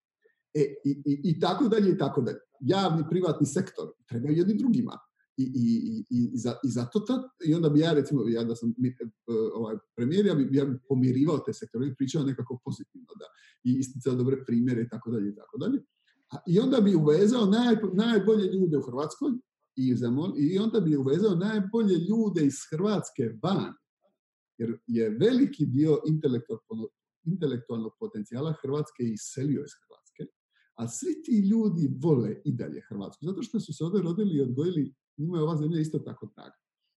E, i, i, I tako dalje i tako dalje. Javni, privatni sektor trebaju jedni drugima. I, i, i, i, za, i zato ta, i onda bi ja recimo, ja da sam ovaj, premijer, ja bi, ja bi pomirivao te sektore i pričao nekako pozitivno da, i isticao dobre primjere i tako dalje i tako dalje. I onda bi uvezao naj, najbolje ljude u Hrvatskoj i, i onda bi uvezao najbolje ljude iz Hrvatske van. Jer je veliki dio intelektualnog potencijala Hrvatske iselio iz Hrvatske, a svi ti ljudi vole i dalje Hrvatsku, zato što su se ovdje rodili i odgojili, njima je ova zemlja isto tako draga.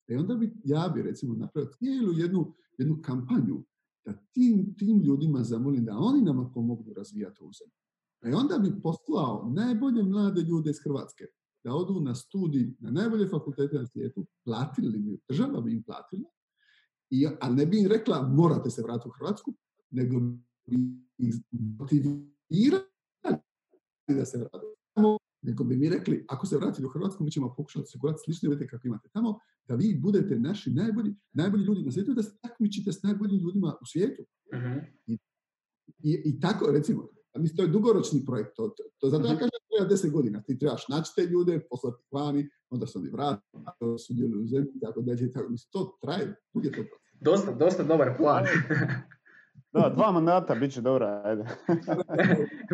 E onda bi, ja bi recimo napravio cijelu jednu, jednu kampanju da tim, tim ljudima zamolim da oni nama pomognu razvijati ovu zemlju. E onda bi poslao najbolje mlade ljude iz Hrvatske da odu na studij na najbolje fakultete na svijetu, platili bi, država bi im platila, i, ali ne bi im rekla morate se vratiti u Hrvatsku, nego bi ih motivirali da se vrate nego bi mi rekli, ako se vratite u Hrvatsku, mi ćemo pokušati osigurati slične uvjete kako imate tamo, da vi budete naši najbolji, najbolji ljudi na svijetu, da se takmičite s najboljim ljudima u svijetu. Uh-huh. I, i, I, tako, recimo, a mislim, to je dugoročni projekt. To, to zato ja mhm. kažem treba deset godina. Ti trebaš naći te ljude, poslati vani, onda se oni vrati, sudjeluju u zemlji, tako dalje. Tako, mislim, to traje. je to dosta, dosta dobar plan. (laughs) da, dva mandata bit će dobra, ajde.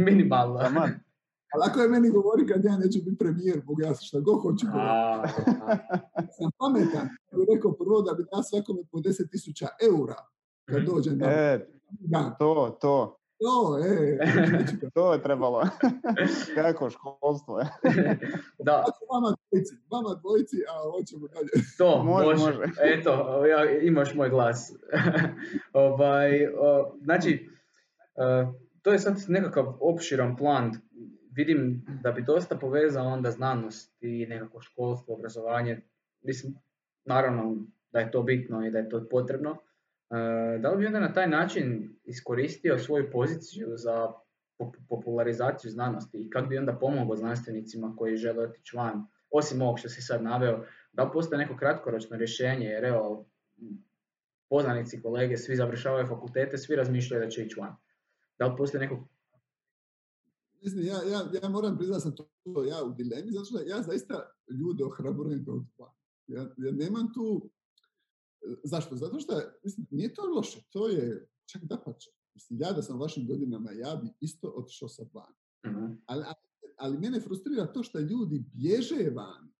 Minimalno. Ali ako je meni govori kad ja neću biti premijer, Bog ja šta god hoću sam pametan. Ja bih rekao prvo da bi da svakome po 10.000 eura kad mhm. dođem E, to, to. To, e, to je trebalo. Kako školstvo je. da. Vama dvojici, vama dvojici, a hoćemo dalje. To, može, može. Eto, ja, imaš moj glas. ovaj, o, znači, uh, to je sad nekakav opširan plan. Vidim da bi dosta povezao onda znanost i nekako školstvo, obrazovanje. Mislim, naravno da je to bitno i da je to potrebno E, da li bi onda na taj način iskoristio svoju poziciju za popularizaciju znanosti i kako bi onda pomogao znanstvenicima koji žele otići van, osim ovog što si sad naveo, da li postoje neko kratkoročno rješenje, jer evo, poznanici, kolege, svi završavaju fakultete, svi razmišljaju da će ići van. Da li postoji neko... Mislim, ja, ja, ja moram priznati sam to ja u dilemi, zato što ja zaista ljude ohrabrujem da Ja, ja nemam tu Zašto? Zato što mislim, nije to loše, to je čak da pače. Mislim, ja da sam u vašim godinama, ja bi isto otišao sa van. uh Ali, ali mene frustrira to što ljudi bježe van.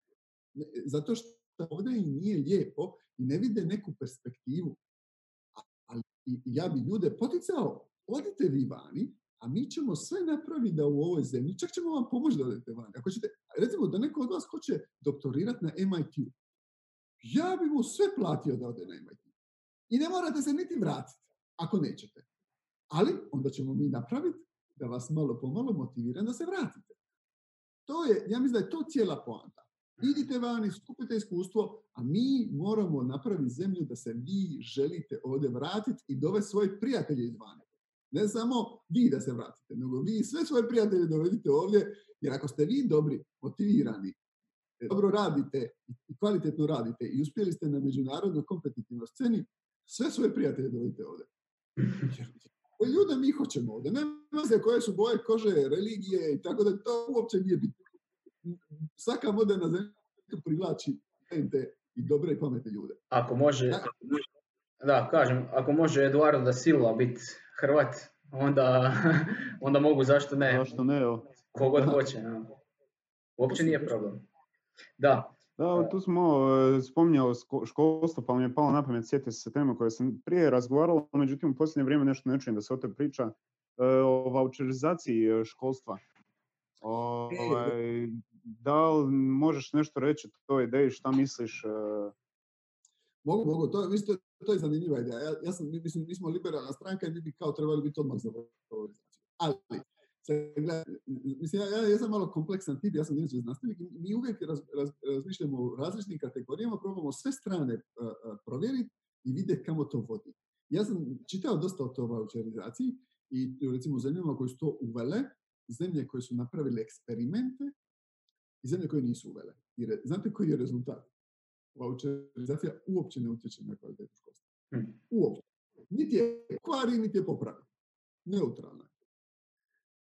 Zato što ovdje im nije lijepo i ne vide neku perspektivu. Ali ja bi ljude poticao, odite vi vani, a mi ćemo sve napraviti da u ovoj zemlji, čak ćemo vam pomoći da odete vani. Ako ćete, recimo da neko od vas hoće doktorirati na MIT-u, ja bi mu sve platio da ode na MIT. I ne morate se niti vratiti, ako nećete. Ali onda ćemo mi napraviti da vas malo pomalo motiviram da se vratite. To je, ja mislim da je to cijela poanta. Idite vani, skupite iskustvo, a mi moramo napraviti zemlju da se vi želite ovdje vratiti i dovesti svoje prijatelje izvane. Ne samo vi da se vratite, nego vi sve svoje prijatelje dovedite ovdje, jer ako ste vi dobri, motivirani, dobro radite i kvalitetno radite i uspjeli ste na međunarodnoj kompetitivnoj sceni, sve svoje prijatelje dovedite ovdje. Jer ljude mi hoćemo ovdje. Nema se koje su boje kože, religije i tako da to uopće nije bitno. Svaka moderna zemlja privlači i dobre i pametne ljude. Ako može, da, kažem, ako može Eduardo da Silva biti Hrvat, onda, (laughs) onda mogu, zašto ne? Zašto ne, Kogod hoće, Uopće nije problem. Da. Da, tu smo e, spominjali školstvo, pa mi je palo na pamet, sjetio se teme koje sam prije razgovarao, međutim u posljednje vrijeme nešto ne čujem da se o toj priča, e, o voucherizaciji e, školstva. Ovaj, da li možeš nešto reći o toj ideji, šta misliš? Mogu, mogu, to, mislim, to je zanimljiva ideja. Ja, ja sam, mislim, mi smo liberalna stranka i mi bi kao trebali biti odmah za. Ali, mislim, ja, ja, ja, sam malo kompleksan tip, ja sam inače znanstvenik mi uvijek raz, raz, razmišljamo o različitim kategorijama, probamo sve strane uh, uh, provjeriti i vidjeti kamo to vodi. Ja sam čitao dosta o to i recimo u zemljama koje su to uvele, zemlje koje su napravile eksperimente i zemlje koje nisu uvele. I znate koji je rezultat? Voucherizacija uopće ne utječe na kvalitetu školstva. Hm. Uopće. Niti je kvari, niti je popravi. Neutralna je.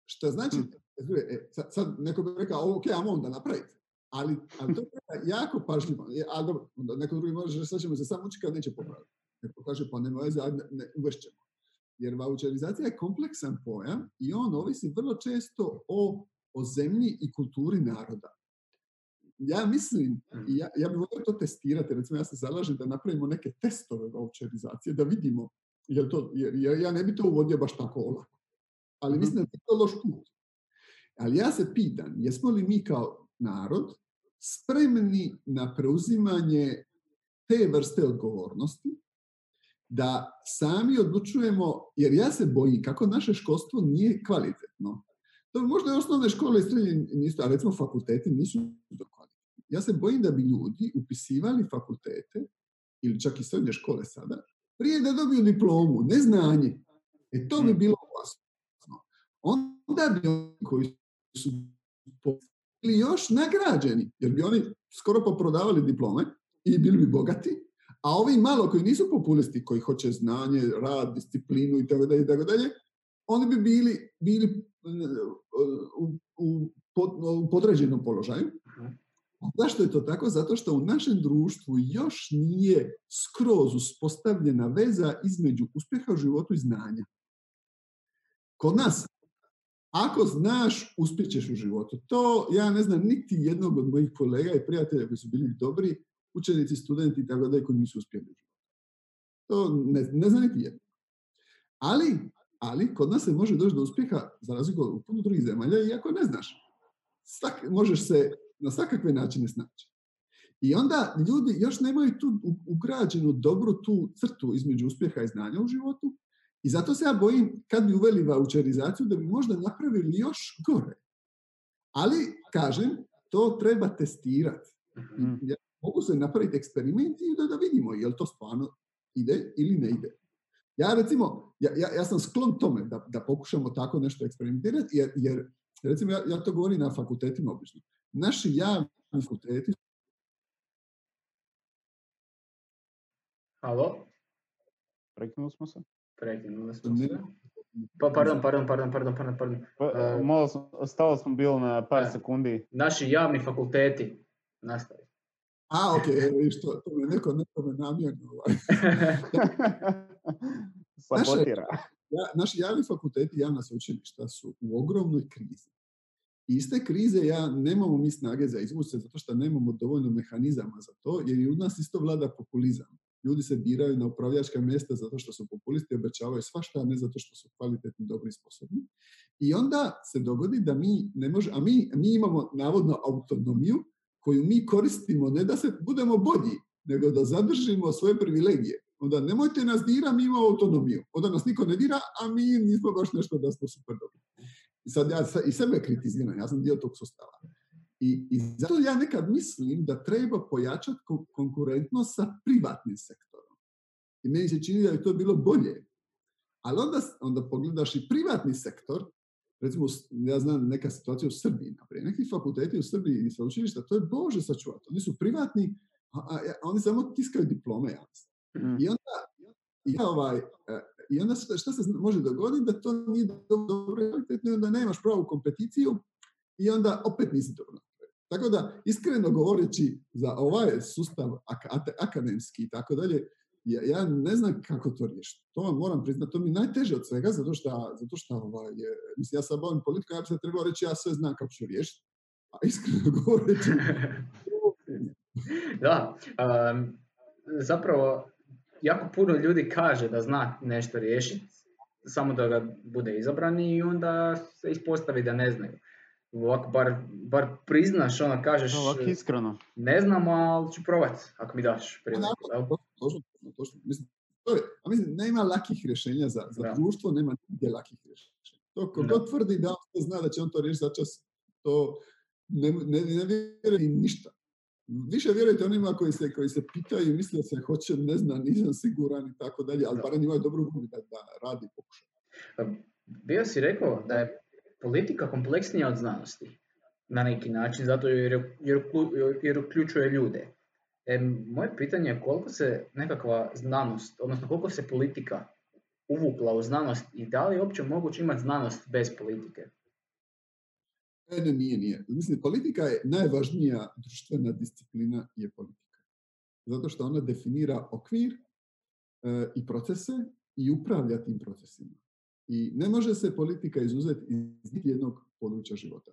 Šta znači, Hm. e, sad, sad neko bi rekao, ok, ajmo onda napraviti. Ali, ali to treba jako pažljivo. Je, A dobro, onda neko drugi može sad ćemo se samo učiti kad neće popraviti. Neko kaže, pa nema veze, ne, ne, uvešćemo. Jer voucherizacija je kompleksan pojam i on ovisi vrlo često o, o zemlji i kulturi naroda. Ja mislim, i ja, ja bih volio to testirati, recimo ja se zalažem da napravimo neke testove voucherizacije, da vidimo, jer, to, jer, ja ne bi to uvodio baš tako olako. Ali Mhm. mislim da je to loš put. Ali ja se pitam, jesmo li mi kao narod spremni na preuzimanje te vrste odgovornosti, da sami odlučujemo, jer ja se bojim kako naše školstvo nije kvalitetno. To možda i osnovne škole i srednje nisu, a recimo fakulteti nisu do kvalitetni. Ja se bojim da bi ljudi upisivali fakultete, ili čak i srednje škole sada, prije da dobiju diplomu, ne znanje. E to bi Mm. bilo opasno. Onda bi oni koji su bili još nagrađeni, jer bi oni skoro pa prodavali diplome i bili bi bogati, a ovi malo koji nisu populisti, koji hoće znanje, rad, disciplinu i tako dalje, tako dalje, oni bi bili, bili u, u, pod- u podređenom položaju. Zašto je to tako? Zato što u našem društvu još nije skroz uspostavljena veza između uspjeha u životu i znanja. Kod nas, ako znaš, uspjećeš u životu. To ja ne znam niti jednog od mojih kolega i prijatelja koji su bili dobri, učenici, studenti i tako dalje koji nisu uspjeli. To ne, ne znam niti jednog. Ali, ali kod nas se može doći do uspjeha za razliku od puno drugih zemalja i ako ne znaš. Svak, možeš se na svakakve načine snaći. I onda ljudi još nemaju tu ugrađenu dobru tu crtu između uspjeha i znanja u životu i zato se ja bojim kad bi uveli voucherizaciju da bi možda napravili još gore. Ali, kažem, to treba testirati. Mhm. Ja- Mogu se napraviti eksperimenti i da, da vidimo je li to stvarno ide ili ne ide. Ja recimo, ja, ja, ja sam sklon tome da, da pokušamo tako nešto eksperimentirati, jer, jer recimo ja, ja to govorim na fakultetima obično. Naši javni fakulteti Halo? Prekinuli smo se. Prekinuli smo se. Pa, pardon, pardon, pardon, pardon, pardon, pardon. Pa, E, malo smo, ostalo smo bili na par e. sekundi. Naši javni fakulteti. Nastavi. A, ok, evo vidiš, to, to me neko nekome namjerno. Ovaj. (laughs) Sabotira. Ja, naši javni fakulteti i javna sveučilišta su u ogromnoj krizi. Iz te krize ja nemamo mi snage za izvući se zato što nemamo dovoljno mehanizama za to, jer i u nas isto vlada populizam. Ljudi se biraju na upravljačka mjesta zato što su populisti, obećavaju svašta, a ne zato što su kvalitetni, dobri i sposobni. I onda se dogodi da mi ne može, a mi, mi imamo navodno autonomiju koju mi koristimo ne da se budemo bolji, nego da zadržimo svoje privilegije. Onda nemojte nas dira, mi imamo autonomiju. Onda nas niko ne dira, a mi nismo baš nešto da smo super dobri. I sad ja i sebe kritiziram, ja sam dio tog sustava. I, I zato ja nekad mislim da treba pojačati kon- konkurentnost sa privatnim sektorom. I meni se čini da je to bilo bolje. Ali onda, onda pogledaš i privatni sektor, recimo, ja znam neka situacija u Srbiji, naprijed. Neki fakulteti u Srbiji i sveučilišta, to je Bože sačuvati. Oni su privatni, a, a, a oni samo tiskaju diplome, ja. Mm. I onda, i ovaj, e, i onda šta se može dogoditi da to nije dobro, kvalitetno i onda nemaš pravu kompeticiju i onda opet nisi dobro. Tako da, iskreno govoreći za ovaj sustav akademski i tako dalje, ja, ja ne znam kako to riješiti. To vam moram priznati, to mi je najteže od svega, zato što, zato što ovaj, je, mislim, ja sad bavim politikom, ja bi se trebao reći ja sve znam kako ću riješiti. A iskreno govoreći, (laughs) da, zapravo jako puno ljudi kaže da zna nešto riješiti, samo da ga bude izabrani i onda se ispostavi da ne znaju. Ovako bar, bar priznaš, ono kažeš, Ovako iskreno. ne znam, ali ću probat, ako mi daš priliku. točno, točno. Mislim, to je, a mislim, nema lakih rješenja za, za Da. društvo, nema nigdje lakih rješenja. To ko Da. god tvrdi da on zna da će on to riješiti za čas, to ne, ne, ne vjeruje ništa. Više vjerujete onima koji se, koji se pitaju i misle se hoće, ne znam, nisam siguran i tako dalje, ali barem imaju dobru volju da, da radi i pokuša. Bio si rekao da je politika kompleksnija od znanosti. na neki način, zato jer, jer, jer uključuje ljude. E, moje pitanje je koliko se nekakva znanost, odnosno koliko se politika uvukla u znanost i da li je uopće moguće imati znanost bez politike? Ne, ne, nije, nije. Mislim, politika je najvažnija društvena disciplina je politika. Zato što ona definira okvir e, i procese i upravlja tim procesima. I ne može se politika izuzeti iz jednog područja života.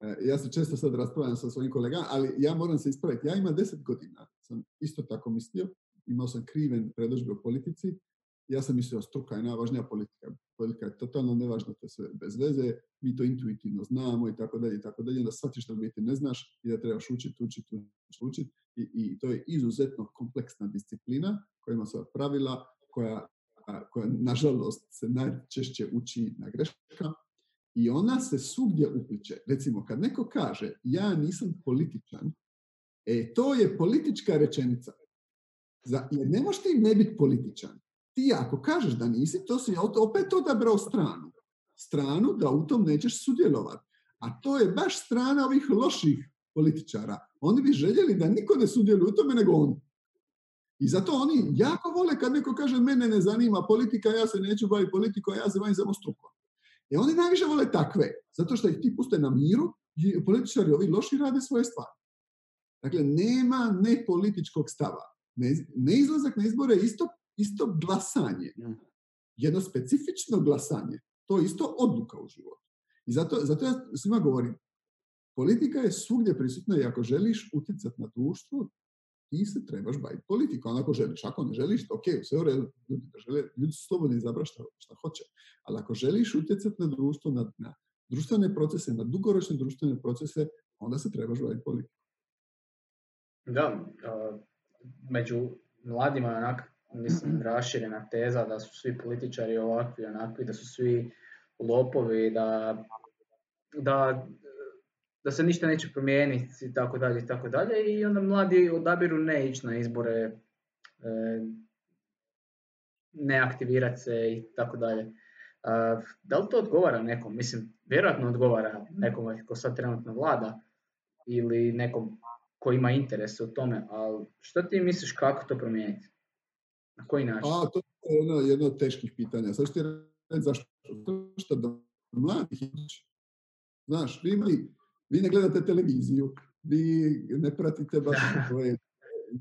E, ja se često sad raspravljam sa svojim kolegama, ali ja moram se ispraviti. Ja imam deset godina, sam isto tako mislio, imao sam kriven predložbe o politici, ja sam mislio struka je najvažnija politika. Politika je totalno nevažna, to je sve bez veze, mi to intuitivno znamo i tako dalje i tako dalje, onda shvatiš da biti ne znaš i da trebaš učiti, učiti, učiti I, i to je izuzetno kompleksna disciplina koja ima svoja pravila, koja, koja nažalost se najčešće uči na greškama i ona se svugdje upliče. Recimo, kad neko kaže ja nisam političan, e, to je politička rečenica. Za, jer ne možeš ti ne biti političan. Ti ako kažeš da nisi, to si opet odabrao stranu. Stranu da u tom nećeš sudjelovati. A to je baš strana ovih loših političara. Oni bi željeli da niko ne sudjeluje u tome nego oni. I zato oni jako vole kad neko kaže mene ne zanima politika, ja se neću baviti politikom, ja se bavim samo strukom. I oni najviše vole takve, zato što ih ti puste na miru i političari ovi loši rade svoje stvari. Dakle, nema nepolitičkog stava. Ne, izlazak na izbore je isto, isto glasanje. Jedno specifično glasanje. To je isto odluka u životu. I zato, zato ja svima govorim, politika je svugdje prisutna i ako želiš utjecati na društvo, ti se trebaš baviti politikom, ako želiš. Ako ne želiš, ok, sve u redu, ljudi, žele, ljudi su slobodni izabrati šta, šta hoće. Ali ako želiš utjecati na društvo, na, na društvene procese, na dugoročne društvene procese, onda se trebaš baviti politikom. Da, među mladima je onak, mislim, (clears throat) raširena teza da su svi političari ovakvi, onakvi, da su svi lopovi, da, da da se ništa neće promijeniti i tako dalje i tako dalje i onda mladi odabiru ne ići na izbore, e, ne aktivirati se i tako dalje. Da li to odgovara nekom? Mislim, vjerojatno odgovara nekom ko sad trenutno vlada ili nekom ko ima interes u tome, ali što ti misliš kako to promijeniti? Na koji način? A, to je jedno, jedno od teških pitanja. Sad ću ti reći zašto. Što da mladih Znaš, vi imali vi ne gledate televiziju, vi ne pratite baš svoje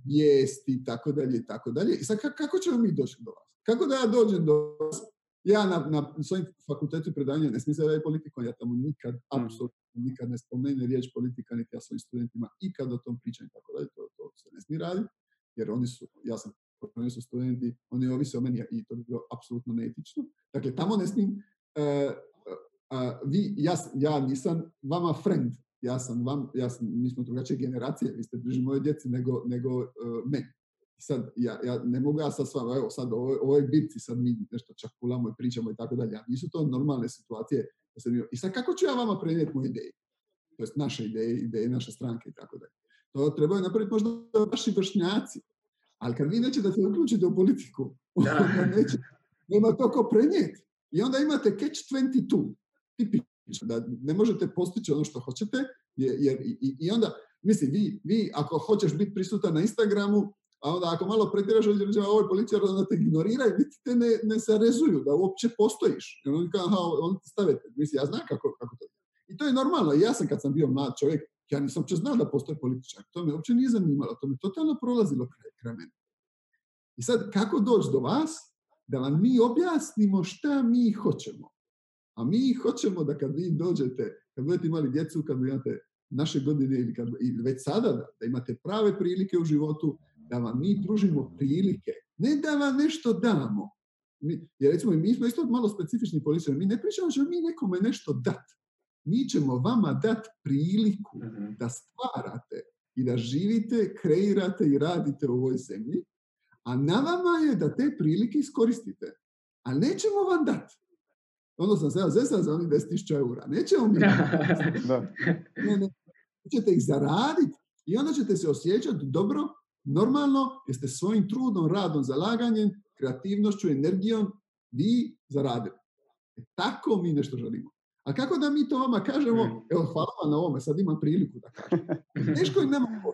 vijesti i tako dalje i tako dalje. I sad kako ćemo mi doći do vas? Kako da ja dođem do vas? Ja na, na svojim fakultetu predanja ne smislim da je politikom, ja tamo nikad, mm. apsolutno nikad ne spomene riječ politika, niti ja svojim studentima ikad o tom pričam i tako dalje, to, to se ne smije raditi, jer oni su, ja sam oni su studenti, oni ovise o meni i to bi bilo apsolutno neetično. Dakle, tamo ne smijem, uh, vi, ja, ja nisam vama friend, ja sam vam, ja sam, mi smo drugačije generacije, vi ste bliži moje djeci nego, nego uh, meni. Sad, ja, ja, ne mogu ja sad s vama, evo sad ovo, ovoj bitci, sad mi nešto čakulamo i pričamo i tako dalje, nisu to normalne situacije. Da se I sad kako ću ja vama prenijeti moje ideje? To jest naše ideje, ideje naše stranke i tako dalje. To trebaju napraviti možda vaši vršnjaci. Ali kad vi nećete da se uključite u politiku, onda neće, nema to ko prenijeti. I onda imate catch 22 tipično, da ne možete postići ono što hoćete, jer, i, i, onda, mislim, vi, vi ako hoćeš biti prisutan na Instagramu, a onda ako malo pretiraš reći, ovoj policija, onda te ignoriraju, niti te ne, ne se rezuju da uopće postojiš. I on kao, on stavite. Mislim, ja znam kako, kako to I to je normalno. Ja sam kad sam bio mlad čovjek, ja nisam uopće znao da postoje političar. To me uopće nije zanimalo. To me totalno prolazilo kraj, kraj mene. I sad, kako doći do vas? Da vam mi objasnimo šta mi hoćemo. A mi hoćemo da kad vi dođete, kad budete imali djecu, kad imate naše godine ili, kad, već sada da, da imate prave prilike u životu, da vam mi pružimo prilike. Ne da vam nešto damo. Mi, jer recimo, mi smo isto malo specifični političari. Mi ne pričamo da mi nekome nešto dati. Mi ćemo vama dati priliku mhm. da stvarate i da živite, kreirate i radite u ovoj zemlji, a na vama je da te prilike iskoristite. A nećemo vam dati. Ono sam se ja za onih 10.000 eura. Nećemo mi. (laughs) ne, ne. Ćete ih zaraditi i onda ćete se osjećati dobro, normalno, jer ste svojim trudom, radom, zalaganjem, kreativnošću, energijom vi zaradili. E, tako mi nešto želimo. A kako da mi to vama kažemo, Mm. evo hvala vam na ovome, sad imam priliku da kažem. (laughs) Teško im nema do,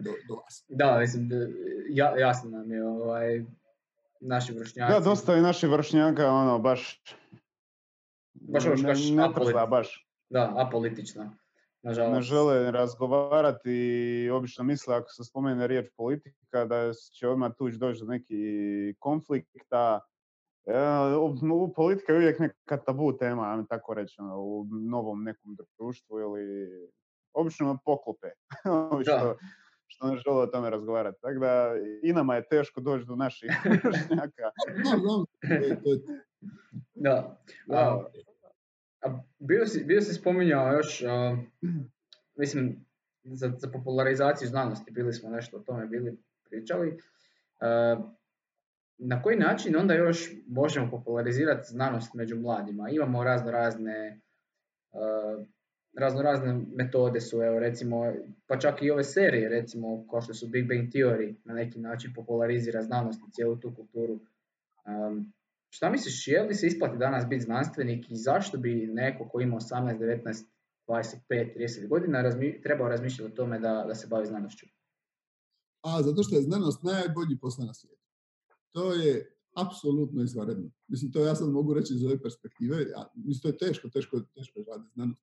do, do vas. Da, mislim, da, ja, jasno nam je ovaj, naši vršnjaci. Da, dosta je naših vršnjaka, ono, baš... Baš ovo što ne, kažeš, ne apolit- trza baš. Da, apolitična. Nažalost. Ne žele razgovarati i obično misle ako se spomene riječ politika da će odmah tuđ doći do neki konflikta. E, u- u- politika je uvijek neka tabu tema, ajmo tako reći, ono, u novom nekom društvu ili obično poklope. (laughs) Što, što ne žele o tome razgovarati. Tako da i nama je teško doći do naših (laughs) vršnjaka. Da. A, a, a bio, si, bio si spominjao još, a, mislim, za, za popularizaciju znanosti, bili smo nešto o tome bili pričali. A, na koji način onda još možemo popularizirati znanost među mladima? Imamo razno razne razno razne metode su, evo recimo, pa čak i ove serije, recimo, kao što su Big Bang Theory, na neki način popularizira znanost i cijelu tu kulturu. Um, šta misliš, je li se isplati danas biti znanstvenik i zašto bi neko ko ima 18, 19, 25, 30 godina razmi- trebao razmišljati o tome da, da se bavi znanošću? a zato što je znanost najbolji posao na svijetu. To je apsolutno izvanredno. Mislim, to ja sad mogu reći iz ove perspektive. A, mislim, to je teško, teško, teško raditi znanost.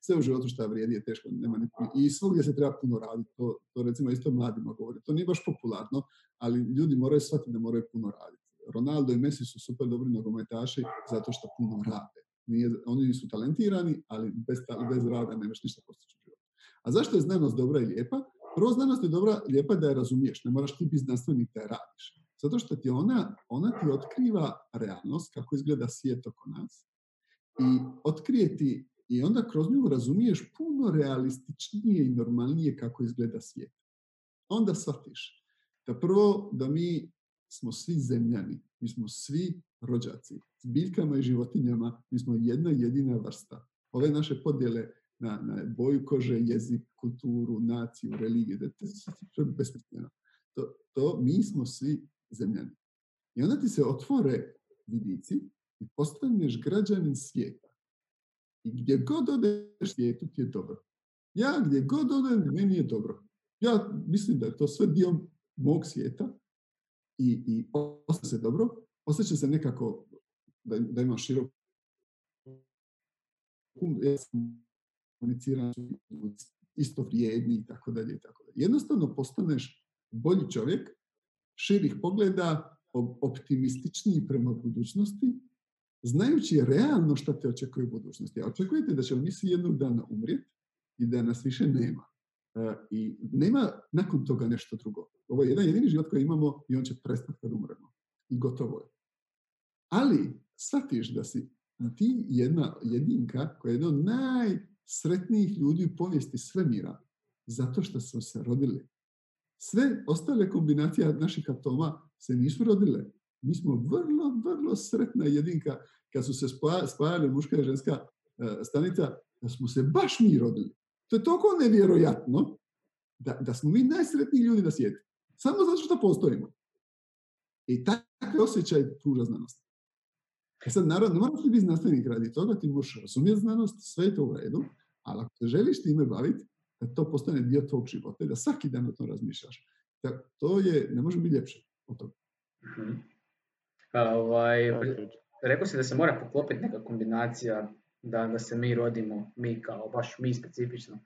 Sve u životu što vrijedi je teško. Nema ni, I svugdje se treba puno raditi. To, to recimo isto mladima govori. To nije baš popularno, ali ljudi moraju shvatiti da moraju puno raditi. Ronaldo i Messi su super dobri nogometaši zato što puno rade. Nije, oni su talentirani, ali bez, bez rada nemaš ništa postići u. A zašto je znanost dobra i lijepa? Prvo, znanost je dobra, lijepa da je razumiješ. Ne moraš ti biti znanstvenik da je radiš. Zato što ti ona, ona ti otkriva realnost, kako izgleda svijet oko nas. I otkrije ti, i onda kroz nju razumiješ puno realističnije i normalnije kako izgleda svijet. Onda shvatiš da prvo da mi smo svi zemljani, mi smo svi rođaci. S biljkama i životinjama mi smo jedna jedina vrsta. Ove naše podjele na, na boju kože, jezik, kulturu, naciju, religiju, da to, je besmisleno. To, to mi smo svi zemljani. I onda ti se otvore vidici i postaneš građanin svijeta. I gdje god odeš svijetu ti je dobro. Ja gdje god odem, meni je dobro. Ja mislim da je to sve dio mog svijeta i, i osjeća se dobro, osjeća se nekako da, da ima širok ja sam komuniciran, isto vrijedni i tako dalje i tako dalje. Jednostavno postaneš bolji čovjek, širih pogleda, op- optimističniji prema budućnosti, znajući realno šta te očekuje u budućnosti. A očekujete da ćemo mi svi jednog dana umrijeti i da nas više nema. E, I nema nakon toga nešto drugo. Ovo je jedan jedini život koji imamo i on će prestati kad umremo. I gotovo je. Ali shvatiš da si ti jedna jedinka koja je jedna od najsretnijih ljudi u povijesti svemira zato što su se rodili. Sve ostale kombinacije naših atoma se nisu rodile. Mi smo vrlo, vrlo sretna jedinka kad su se spajale muška i ženska e, stanica, da smo se baš mi rodili. To je toliko nevjerojatno da, da smo mi najsretniji ljudi na svijetu. Samo zato što postojimo. I takav osjećaj pruža znanost. E sad, naravno, moraš ti biti znanstvenik radi toga, ti možeš razumjeti znanost, sve je to u redu, ali ako se želiš time baviti, da to postane dio tvog života i da svaki dan o tom razmišljaš. Da, to je, ne može biti ljepše od toga. Mhm. A, ovaj, rekao si da se mora poklopiti neka kombinacija da, da se mi rodimo, mi kao baš mi specifično.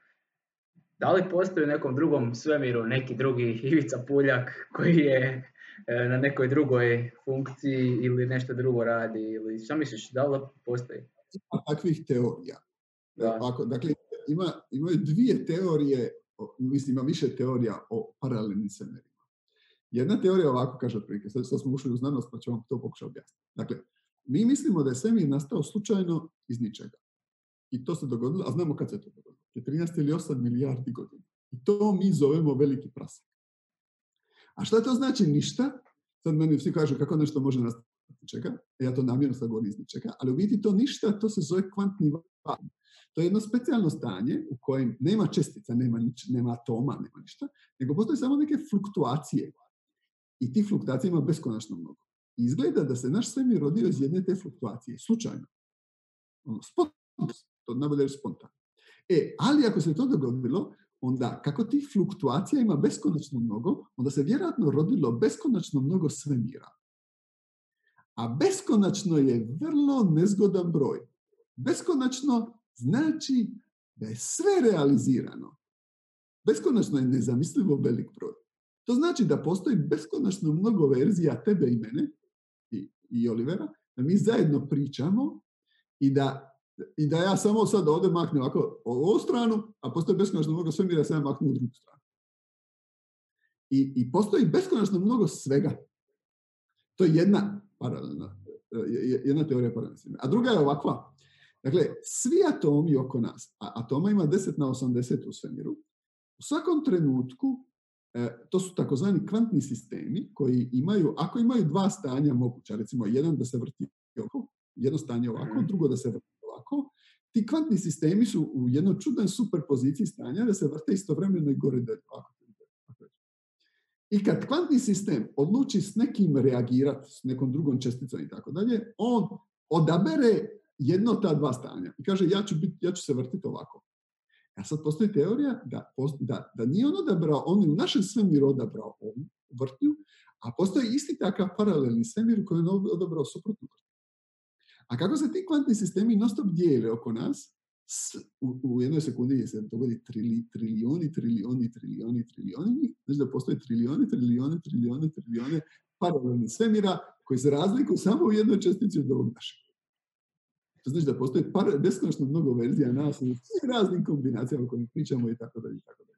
Da li postoji u nekom drugom svemiru neki drugi (laughs) Ivica Puljak koji je e, na nekoj drugoj funkciji ili nešto drugo radi ili šta misliš, da li postoji? Ima takvih teorija. Da. Ako, dakle, ima, imaju dvije teorije, mislim, ima više teorija o paralelnim svemirima. Jedna teorija ovako kaže otprilike, sad, sad smo ušli u znanost pa ću vam to pokušati objasniti. Dakle, mi mislimo da je svemir nastao slučajno iz ničega. I to se dogodilo, a znamo kad se to dogodilo. Prije 13 ili 8 milijardi godina. I to mi zovemo veliki prasak. A šta to znači ništa? Sad meni svi kažu kako nešto može nastati E, Ja to namjerno sad govorim iz ničega. Ali u biti to ništa, to se zove kvantni vakuum. To je jedno specijalno stanje u kojem nema čestica, nema, nič, nema atoma, nema ništa, nego postoje samo neke fluktuacije. I tih fluktuacija ima beskonačno mnogo. I izgleda da se naš svemir rodio iz jedne te fluktuacije, slučajno. Ono, to najbolje reći spontano. E, ali ako se to dogodilo, onda kako ti fluktuacija ima beskonačno mnogo, onda se vjerojatno rodilo beskonačno mnogo svemira. A beskonačno je vrlo nezgodan broj. Beskonačno znači da je sve realizirano. Beskonačno je nezamislivo velik broj. To znači da postoji beskonačno mnogo verzija tebe i mene i, i Olivera, da mi zajedno pričamo i da, i da ja samo sad ovdje maknem ovako ovu stranu, a postoji beskonačno mnogo svemira, sam ja maknem u drugu stranu. I, I postoji beskonačno mnogo svega. To je jedna paralelna, jedna teorija paralelna A druga je ovakva. Dakle, svi atomi oko nas, a atoma ima 10 na 80 u svemiru, u svakom trenutku E, to su takozvani kvantni sistemi koji imaju, ako imaju dva stanja moguća, recimo jedan da se vrti ovako, jedno stanje ovako, mhm. drugo da se vrti ovako, ti kvantni sistemi su u jednoj čudnoj superpoziciji stanja da se vrte istovremeno i gore da ovako. I kad kvantni sistem odluči s nekim reagirati, s nekom drugom česticom i tako dalje, on odabere jedno ta dva stanja i kaže ja ću, bit, ja ću se vrtiti ovako. A sad postoji teorija da, da, da nije on odabrao, on je u našem svemiru odabrao ovu vrtnju, a postoji isti takav paralelni svemir koji je odabrao suprotnu vrtnju. A kako se ti kvantni sistemi non stop dijele oko nas, u, u jednoj sekundi se dogodi trili, trilijoni, trilijoni, trilijoni, trilijoni, znači da postoje trilijoni, trilijoni, trilijoni, trilijoni paralelni svemira koji se razlikuju samo u jednoj čestici od ovog našeg. To znači da postoji par, beskonačno mnogo verzija nas u raznim kombinacijama o kojim pričamo i tako dalje. Tako dalje.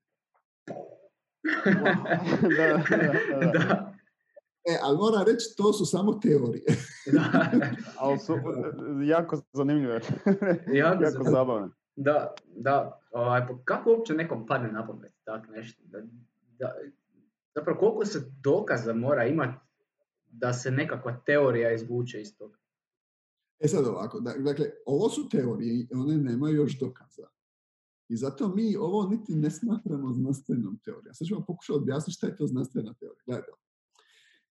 (laughs) da, da, da. E, ali moram reći, to su samo teorije. (laughs) da. (laughs) ali su jako zanimljive. jako, jako zabavne. Da, da. Ovaj, kako uopće nekom padne na pamet tak nešto? Da, da, zapravo koliko se dokaza mora imati da se nekakva teorija izvuče iz toga? E sad ovako, dakle, ovo su teorije, one nemaju još dokaza. I zato mi ovo niti ne smatramo znanstvenom teorijom. Sad ću vam pokušati objasniti šta je to znanstvena teorija. Gledajte,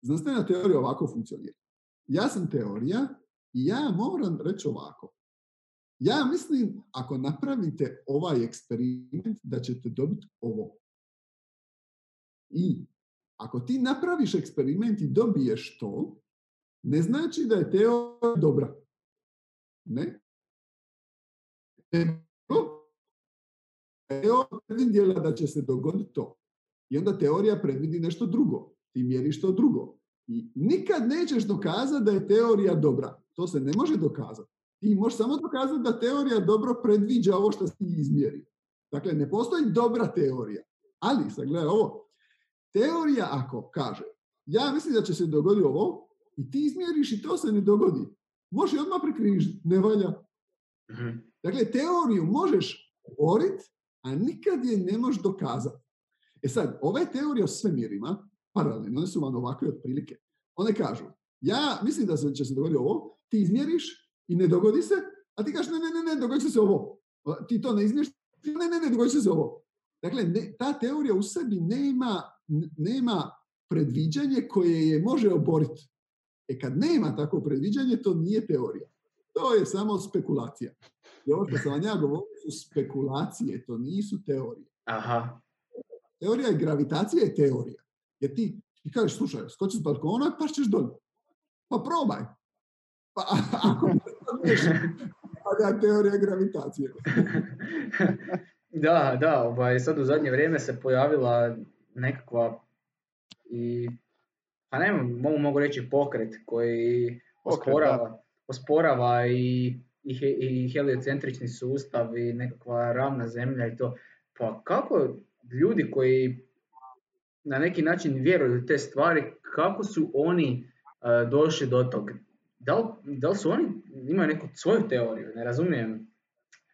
znanstvena teorija ovako funkcionira. Ja sam teorija i ja moram reći ovako. Ja mislim, ako napravite ovaj eksperiment, da ćete dobiti ovo. I ako ti napraviš eksperiment i dobiješ to, ne znači da je teorija dobra. Ne? Teorija predvidjela da će se dogoditi to. I onda teorija predvidi nešto drugo. Ti mjeriš to drugo. I nikad nećeš dokazati da je teorija dobra. To se ne može dokazati. Ti možeš samo dokazati da teorija dobro predviđa ovo što si izmjerio. Dakle, ne postoji dobra teorija. Ali, sad gledaj ovo. Teorija ako kaže, ja mislim da će se dogoditi ovo, i ti izmjeriš i to se ne dogodi, može odmah prekrižiti, ne valja. Mhm. Dakle, teoriju možeš govoriti, a nikad je ne možeš dokazati. E sad, ove teorije o svemirima, paralelno, one su vam ovakve otprilike. One kažu, ja mislim da se će se dogoditi ovo, ti izmjeriš i ne dogodi se, a ti kažeš, ne, ne, ne, ne, dogodit će se ovo. Ti to ne izmjeriš, ne, ne, ne, dogodit će se ovo. Dakle, ne, ta teorija u sebi nema, nema predviđanje koje je može oboriti. E kad nema takvo predviđanje, to nije teorija. To je samo spekulacija. I ovo što sam vam ja govorio su spekulacije, to nisu teorije. Aha. Teorija je gravitacija je teorija. Jer ti, ti kažeš, slušaj, skoči s balkona, pa ćeš dolje. Pa probaj. Pa ako (laughs) pa da teorija gravitacije. (laughs) da, da, ovaj, sad u zadnje vrijeme se pojavila nekakva i pa ne mogu, mogu reći pokret koji osporava, osporava i, i, i heliocentrični sustav i nekakva ravna zemlja i to. Pa kako ljudi koji na neki način vjeruju te stvari, kako su oni uh, došli do tog? Da li, da li su oni, imaju neku svoju teoriju, ne razumijem.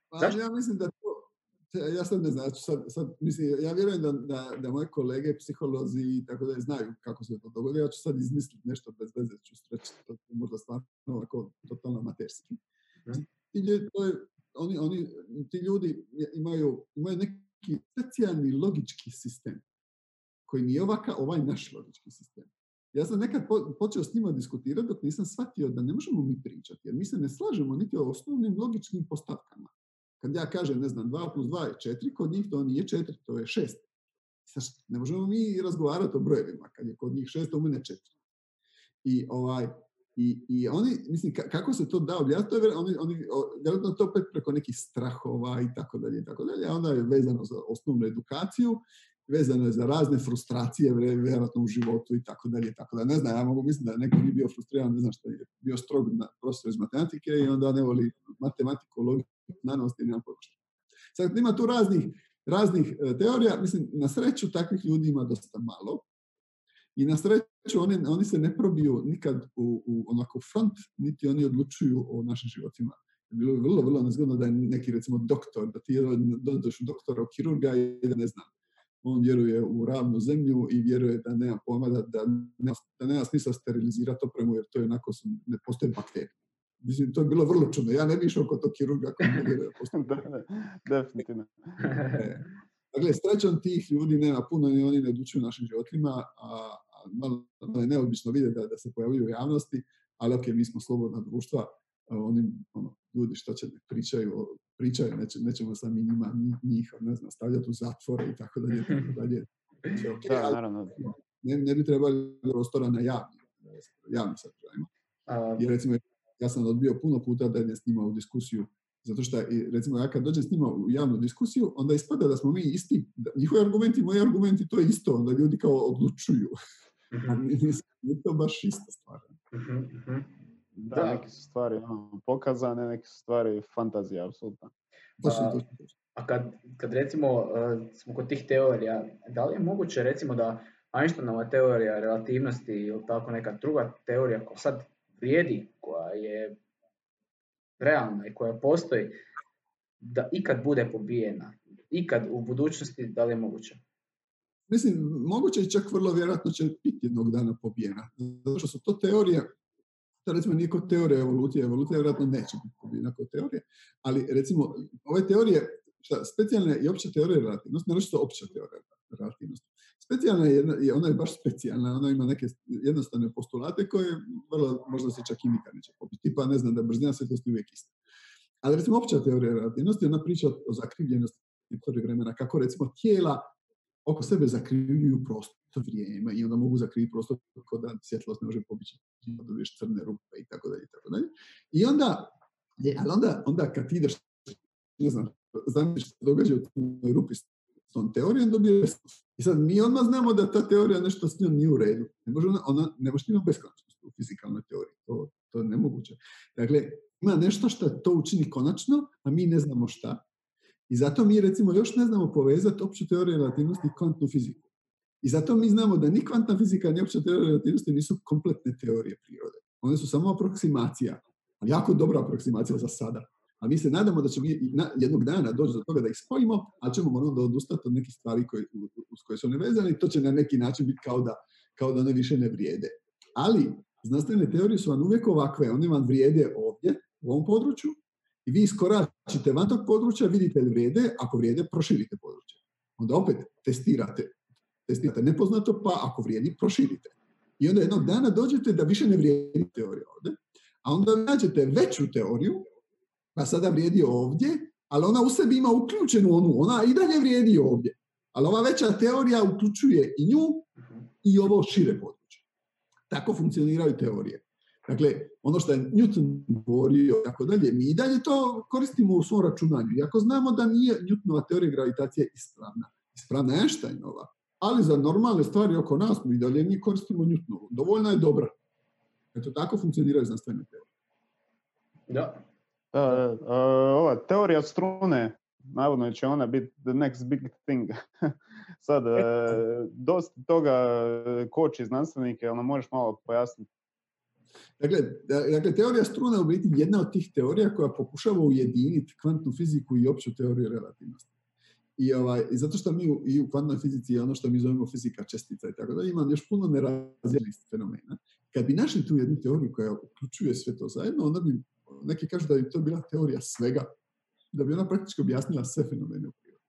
Pa, Zašto? Ja mislim da ja sad ne znam, sad, sad, mislim, ja vjerujem da, da, da moje kolege, psiholozi i tako da znaju kako se to dogodi, ja ću sad izmisliti nešto bez veze, ću reći, to možda stvarno ovako totalno amaterski. Mhm. Ti ljudi, to je, oni, oni, ti ljudi imaju, imaju neki specijalni logički sistem, koji nije ovaka, ovaj naš logički sistem. ja sam nekad počeo s njima diskutirati dok nisam shvatio da ne možemo mi pričati, jer mi se ne slažemo niti o osnovnim logičnim postavkama. Kad ja kažem, ne znam, 2 plus 2 je 4, kod njih to nije 4, to je 6. Ne možemo mi razgovarati o brojevima, kad je kod njih 6, to u mene 4. I, ovaj, i, I oni, mislim, kako se to da objasniti, oni, oni, vjerojatno to opet preko nekih strahova i tako dalje i tako dalje, a onda je vezano za osnovnu edukaciju vezano je za razne frustracije vjerojatno u životu i tako dalje tako da ne znam ja mogu misliti da neko nije bio frustriran ne znam što je bio strog na profesor iz matematike i onda ne voli matematiku logiku znanosti i nema sad ima tu raznih raznih e, teorija. Mislim na sreću takvih ljudi ima dosta malo i na sreću oni, oni se ne probiju nikad u, u onako front, niti oni odlučuju o našim životima. Bilo je vrlo, vrlo nezgodno da je neki, recimo, doktor, da ti dođeš doktora, kirurga i da ne znam, on vjeruje u ravnu zemlju i vjeruje da nema pojma, da, da, nema, da nema smisla sterilizirati opremu jer to je onako, ne postoje bakterije. Mislim, to je bilo vrlo čudno. Ja ne bi išao kod tog kirurga koji ne vjeruje da (laughs) Definitivno. E, dakle, srećom tih ljudi nema puno i oni ne odlučuju našim životima, a, a malo je neobično vidjeti da, da se pojavljuju u javnosti, ali ok, mi smo slobodna društva, oni ono, ljudi što će pričaju, pričaju neće, nećemo sami njima njih ne znam, stavljati u zatvore i tako dalje, tako (laughs) dalje. Okay, da, naravno. Ne, ne bi trebali prostora na javnim, javnim sadržajima. Jer recimo, ja sam odbio puno puta da ne snima u diskusiju zato što, recimo, ja kad dođem s njima u javnu diskusiju, onda ispada da smo mi isti, da, njihovi argumenti, moji argumenti, to je isto, onda ljudi kao odlučuju. (laughs) Mm-hmm. Nije to baš ista stvar. Da, da. neke su stvari ono, pokazane, neke su stvari fantazija, apsolutno. A kad, kad recimo uh, smo kod tih teorija, da li je moguće recimo da Einsteinova teorija relativnosti ili tako neka druga teorija koja sad vrijedi, koja je realna i koja postoji, da ikad bude pobijena? Ikad u budućnosti, da li je moguće? Mislim, moguće i čak vrlo vjerojatno će biti jednog dana pobijena. Zato što su to teorije to recimo nije kod teorije evolucije, evolucija vjerojatno neće biti pobjedna kod teorije, ali recimo ove teorije, šta, specijalne i opće teorije relativnosti, naročito opća teorija relativnosti. Specijalna je, je, ona je baš specijalna, ona ima neke jednostavne postulate koje vrlo, možda se čak i nikad neće pobiti. Tipa, ne znam, da brzina svjetlosti uvijek ista. Ali recimo opća teorija relativnosti, ona priča o zakrivljenosti vremena, kako recimo tijela oko sebe zakrivljuju prostor vrijeme i onda mogu zakriviti prostor kod da svjetlost ne može pobići, da dobiješ crne rupe i tako dalje i tako dalje. I onda, je, ali onda, onda kad ideš, ne znam, znam što događa u toj rupi s tom teorijom, dobiješ I sad mi odmah znamo da ta teorija nešto s njom nije u redu. Ne može ona, ona ne može imati beskonačnost u fizikalnoj teoriji. To, to je nemoguće. Dakle, ima nešto što to učini konačno, a mi ne znamo šta. I zato mi recimo još ne znamo povezati opću teoriju relativnosti i kvantnu fiziku. I zato mi znamo da ni kvantna fizika ni opća teorija relativnosti nisu kompletne teorije prirode. One su samo aproksimacija. Jako dobra aproksimacija za sada. A mi se nadamo da ćemo jednog dana doći do toga da ih spojimo, a ćemo moramo da odustati od nekih stvari koje, uz koje su one vezane i to će na neki način biti kao da, kao da one više ne vrijede. Ali znanstvene teorije su vam uvijek ovakve. One vam vrijede ovdje, u ovom području, i vi iskoračite van tog područja, vidite li vrijede, ako vrijede, proširite područje. Onda opet testirate, testirate nepoznato, pa ako vrijedi, proširite. I onda jednog dana dođete da više ne vrijedi teorija ovdje, a onda nađete veću teoriju, pa sada vrijedi ovdje, ali ona u sebi ima uključenu onu, ona i dalje vrijedi ovdje. Ali ova veća teorija uključuje i nju i ovo šire područje. Tako funkcioniraju teorije. Dakle, ono što je Newton govorio tako dalje, mi i dalje to koristimo u svom računanju. Iako znamo da nije Newtonova teorija gravitacije ispravna. Ispravna je Einsteinova. Ali za normalne stvari oko nas mi dalje mi koristimo Newtonovu. Dovoljno je dobra. Eto, tako funkcioniraju znanstvene teorije. Da. ova teorija strune, navodno će ona biti the next big thing. (laughs) Sad, e, dosta toga koči znanstvenike, ali možeš malo pojasniti Dakle, dakle, teorija struna je u biti jedna od tih teorija koja pokušava ujediniti kvantnu fiziku i opću teoriju relativnosti. I, ovaj, i zato što mi u, i u kvantnoj fizici je ono što mi zovemo fizika čestica i tako da ima još puno nerazdijelih fenomena. Kad bi našli tu jednu teoriju koja uključuje sve to zajedno, onda bi neki kažu da bi to bila teorija svega, da bi ona praktički objasnila sve fenomene u prirodi.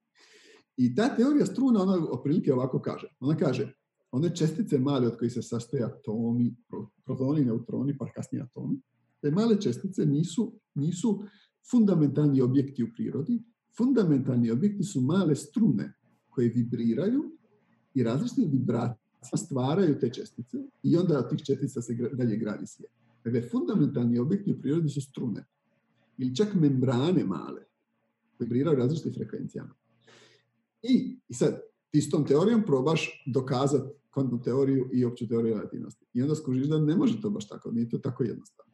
I ta teorija struna, ona otprilike ovako kaže. Ona kaže, one čestice male od kojih se sastoje atomi, protoni, neutroni, pa kasnije atomi, te male čestice nisu, nisu fundamentalni objekti u prirodi. Fundamentalni objekti su male strune koje vibriraju i različite vibracije stvaraju te čestice i onda od tih čestica se dalje gradi svijet. Dakle, fundamentalni objekti u prirodi su strune ili čak membrane male koje vibriraju različitim frekvencijama. I, I sad, ti s tom teorijom probaš dokazati kvantnu teoriju i opću teoriju relativnosti. I onda skužiš da ne može to baš tako, nije to tako jednostavno.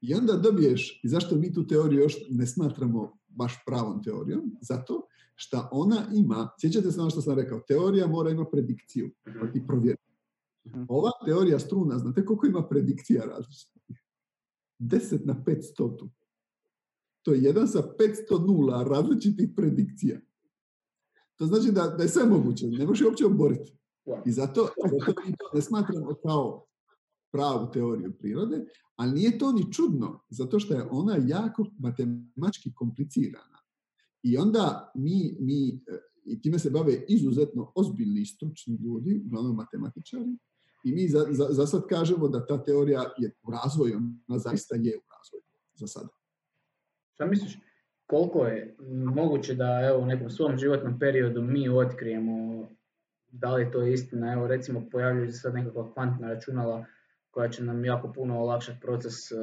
I onda dobiješ, i zašto mi tu teoriju još ne smatramo baš pravom teorijom? Zato što ona ima, sjećate se ono što sam rekao, teorija mora ima predikciju, pa ti provjeri. Mhm. Ova teorija struna, znate koliko ima predikcija različitih? 10 na 500. To je jedan sa 500 nula različitih predikcija. To znači da, da je sve moguće, ne možeš uopće oboriti. I zato, zato to ne smatramo kao pravu teoriju prirode, ali nije to ni čudno, zato što je ona jako matematički komplicirana. I onda mi, mi i time se bave izuzetno ozbiljni stručni ljudi, uglavnom matematičari, i mi za, za, za sad kažemo da ta teorija je u razvoju, ona zaista je u razvoju za sada. Šta misliš, koliko je moguće da evo, u nekom svom životnom periodu mi otkrijemo da li to istina, evo recimo pojavljuju se sad nekakva kvantna računala koja će nam jako puno olakšati proces e,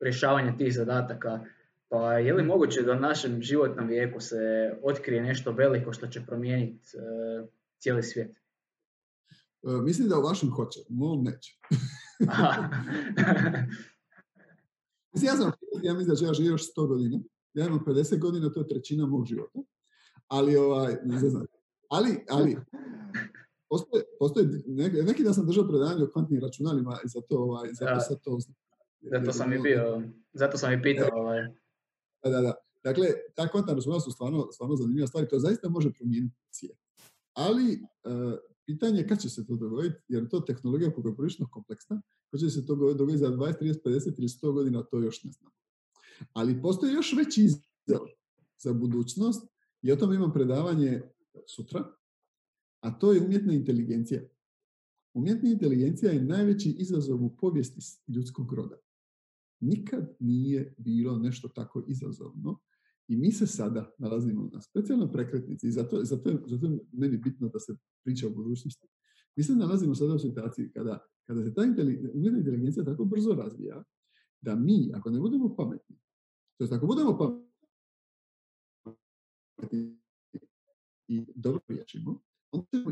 rješavanja tih zadataka. Pa je li moguće da u našem životnom vijeku se otkrije nešto veliko što će promijeniti e, cijeli svijet? E, mislim da u vašem hoće, u mom neće. (laughs) mislim, ja sam, ja mislim da će ja živjeti još 100 godina. Ja imam 50 godina, to je trećina mog života. Ali, ovaj, ne znam, ali, ali postoje, postoje neki, neki da sam držao predavanje o kvantnim računalima i zato, ovaj, zato sad to Zato sam i bio, zato sam i pitao. Ovaj. Da, da, da. Dakle, ta kvantna računala su stvarno, stvarno zanimljiva stvar i to zaista može promijeniti svijet. Ali, uh, pitanje je kad će se to dogoditi, jer je to tehnologija koja je prilično kompleksna, kad će se to dogoditi za 20, 30, 50 ili 100 godina, to još ne znam. Ali postoji još veći izazov za budućnost i o tom imam predavanje sutra, a to je umjetna inteligencija. Umjetna inteligencija je najveći izazov u povijesti ljudskog roda. Nikad nije bilo nešto tako izazovno i mi se sada nalazimo na specijalnoj prekretnici i zato, zato, je, zato je meni bitno da se priča o budućnosti. Mi se nalazimo sada u situaciji kada, kada se ta umjetna inteligencija tako brzo razvija da mi, ako ne budemo pametni, to jest ako budemo pametni i dobro riješimo, onda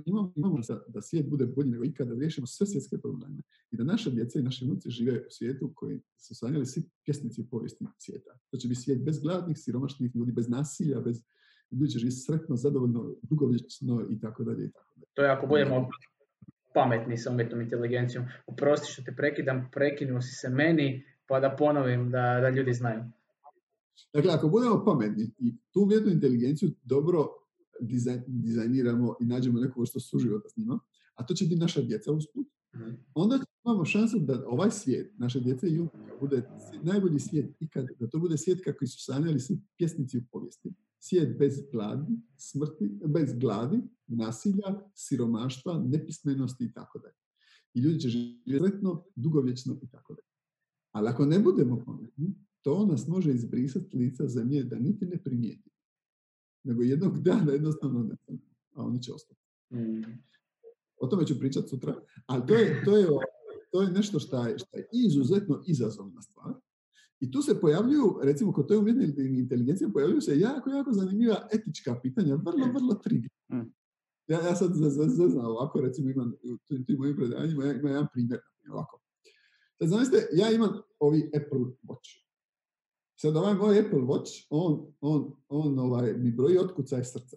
imamo, imamo da, da svijet bude bolji nego ikada, da riješimo sve svjetske probleme i da naša djeca i naši unuci žive u svijetu koji su sanjali svi pjesnici povijesti svijeta. To će biti svijet bez gladnih, siromašnih ljudi, bez nasilja, bez ljudi će živjeti sretno, zadovoljno, dugovječno i tako dalje i tako dalje. To je ako budemo pametni sa umjetnom inteligencijom. Oprosti što te prekidam, prekinuo si se meni, pa da ponovim da, da ljudi znaju. Dakle, ako budemo pametni i tu umjetnu inteligenciju dobro dizajniramo i nađemo nekoga što suživota s njima, a to će biti naša djeca usput, mhm. onda imamo šansu da ovaj svijet, naše djece i bude najbolji svijet ikad, da to bude svijet kako su sanjali svi pjesnici u povijesti. Svijet bez gladi, smrti, bez gladi, nasilja, siromaštva, nepismenosti i tako dalje. I ljudi će živjeti sretno, dugovječno i tako dalje. Ali ako ne budemo pametni, to nas može izbrisati lica zemlje da niti ne primijeti nego jednog dana jednostavno ne a oni će ostati. Mm. O tome ću pričati sutra, ali to je, to je, to je nešto što je, je izuzetno izazovna stvar. I tu se pojavljuju, recimo kod toj umjetne inteligencije, pojavljuju se jako, jako zanimljiva etička pitanja, vrlo, vrlo trigi. Mm. Ja, ja sad znam ovako, recimo imam u tim mojim predavanjima, ja imam jedan primjer, ovako. Sad zamislite, ja imam ovi Apple Watch. Sad ovaj moj Apple Watch, on, on, on ovaj, mi broji otkucaj srca.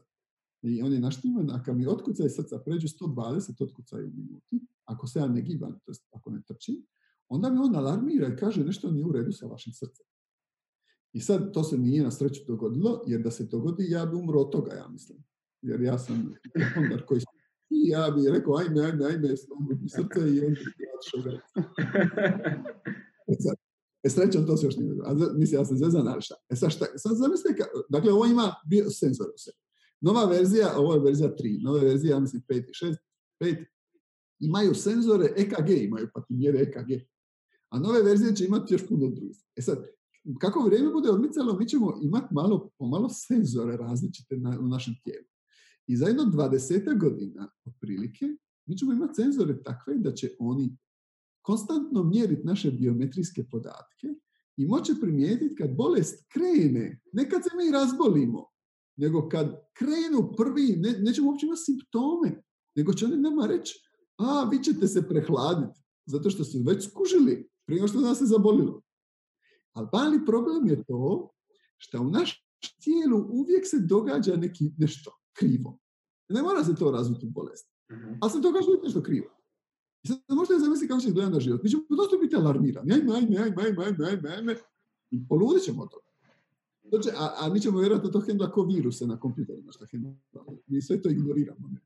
I on je naštiman, a kad mi otkucaj srca pređe 120 otkucaj u minuti, ako se ja ne gibam, to ako ne trčim, onda mi on alarmira i kaže nešto nije u redu sa vašim srcem. I sad to se nije na sreću dogodilo, jer da se dogodi, ja bi umro od toga, ja mislim. Jer ja sam ondar koji i ja bi rekao, ajme, ajme, ajme, srce i on bi (laughs) E srećom to se još nije A mislim, ja sam zvezan, ali šta? E sad šta? Sad zamislite, dakle ovo ima bio senzor u sebi. Nova verzija, ovo je verzija 3, nova verzija, ja mislim 5 i 6, 5, imaju senzore EKG, imaju pa ti mjere EKG. A nove verzije će imati još puno drugih. E sad, kako vrijeme bude odmicalo, mi ćemo imati malo, pomalo senzore različite na, u našem tijelu. I za jedno 20 godina, otprilike, mi ćemo imati senzore takve da će oni konstantno mjeriti naše biometrijske podatke i moće primijetiti kad bolest krene, ne kad se mi razbolimo, nego kad krenu prvi, ne, nećemo uopće imati simptome, nego će oni nama reći, a, vi ćete se prehladiti, zato što ste već skužili, prije što nas se zabolilo. Ali mali problem je to što u našem tijelu uvijek se događa neki, nešto krivo. Ne mora se to razviti u bolesti. Mhm. Ali se događa nešto krivo. I sad možete zamisliti kako će izgledati na život. Mi ćemo dosta biti alarmirani. Ajme, ajme, ajme, ajme, ajme, ajme, ajme. I poludit ćemo od toga. To će, a, a mi ćemo vjerojatno to hendla kao viruse na kompjuterima. Što hendla. Mi sve to ignoriramo. (laughs)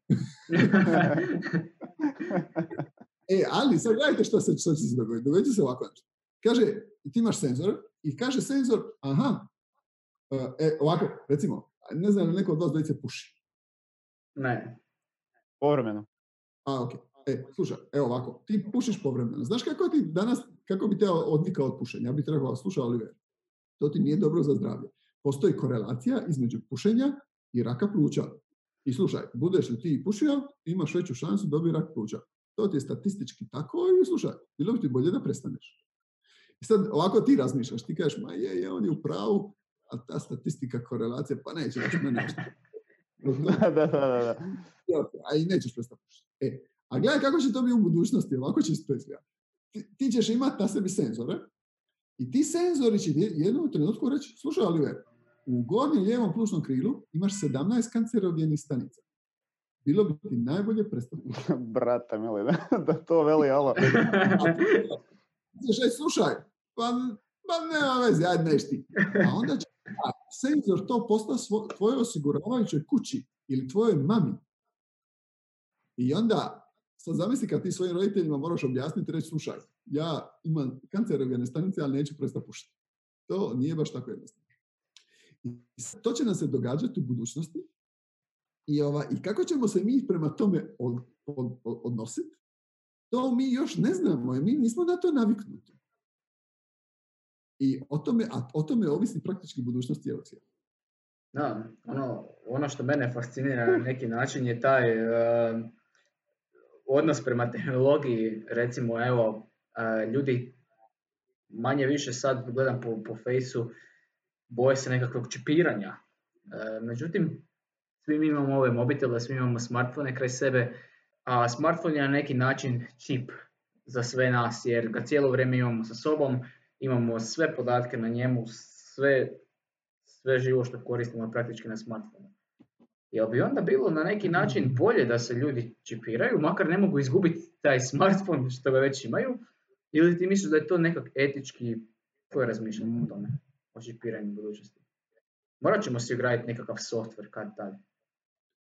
E, ali sad gledajte što, se, što će se dogoditi. Dogodit će se ovako nešto. Kaže, ti imaš senzor i kaže senzor, aha, e, ovako, recimo, ne znam li neko od vas dvojice puši. ne. Povremeno. A, ok. E, slušaj, evo ovako, ti pušiš povremeno. Znaš kako ti danas, kako bi te odvikao od pušenja? Ja bih trebao slušao Oliver. To ti nije dobro za zdravlje. Postoji korelacija između pušenja i raka pluća. I slušaj, budeš li ti pušio, imaš veću šansu da dobiti rak pluća. To ti je statistički tako i slušaj, bilo bi ti bolje da prestaneš. I sad ovako ti razmišljaš, ti kažeš, ma je, je, on je u pravu, a ta statistika korelacija, pa neće baš mene nešto. (laughs) da, da, da, da. A i nećeš prestati pušiti. E, a gledaj kako će to biti u budućnosti, ovako će to izgledati. Ti, ti ćeš imati na sebi senzore i ti senzori će jednom trenutku reći, slušaj Oliver, u gornjem lijevom plućnom krilu imaš 17 kancerogenih stanica. Bilo bi ti najbolje prestati pušiti. (laughs) Brate, mili, (laughs) da, da to veli, alo. (laughs) Znaš, aj, slušaj, pa, pa nema veze, ajde neš ti. A onda će a, senzor to postati svo, tvojoj osiguravajućoj kući ili tvojoj mami. I onda, sad zamisli kad ti svojim roditeljima moraš objasniti i reći, slušaj, ja imam kancerogene stanice, ali neću prestati pušiti. To nije baš tako jednostavno. I to će nam se događati u budućnosti i, ova, i kako ćemo se mi prema tome od, od, od, odnositi, to mi još ne znamo, jer mi nismo na to naviknuti. I o tome, a o tome ovisi praktički budućnost cijelog svijeta. Da, ono, ono što mene fascinira na neki način je taj uh, odnos prema tehnologiji, recimo evo, ljudi manje više sad gledam po, po fejsu, boje se nekakvog čipiranja. Međutim, svi mi imamo ove mobitele, svi imamo smartfone kraj sebe, a smartphone je na neki način čip za sve nas, jer ga cijelo vrijeme imamo sa sobom, imamo sve podatke na njemu, sve, sve živo što koristimo praktički na smartfonu. Jel bi onda bilo na neki način bolje da se ljudi čipiraju, makar ne mogu izgubiti taj smartphone što ga već imaju, ili ti misliš da je to nekak etički, koje razmišljanje o tome, o čipiranju u budućnosti? Morat ćemo si ugraditi nekakav software kad tad.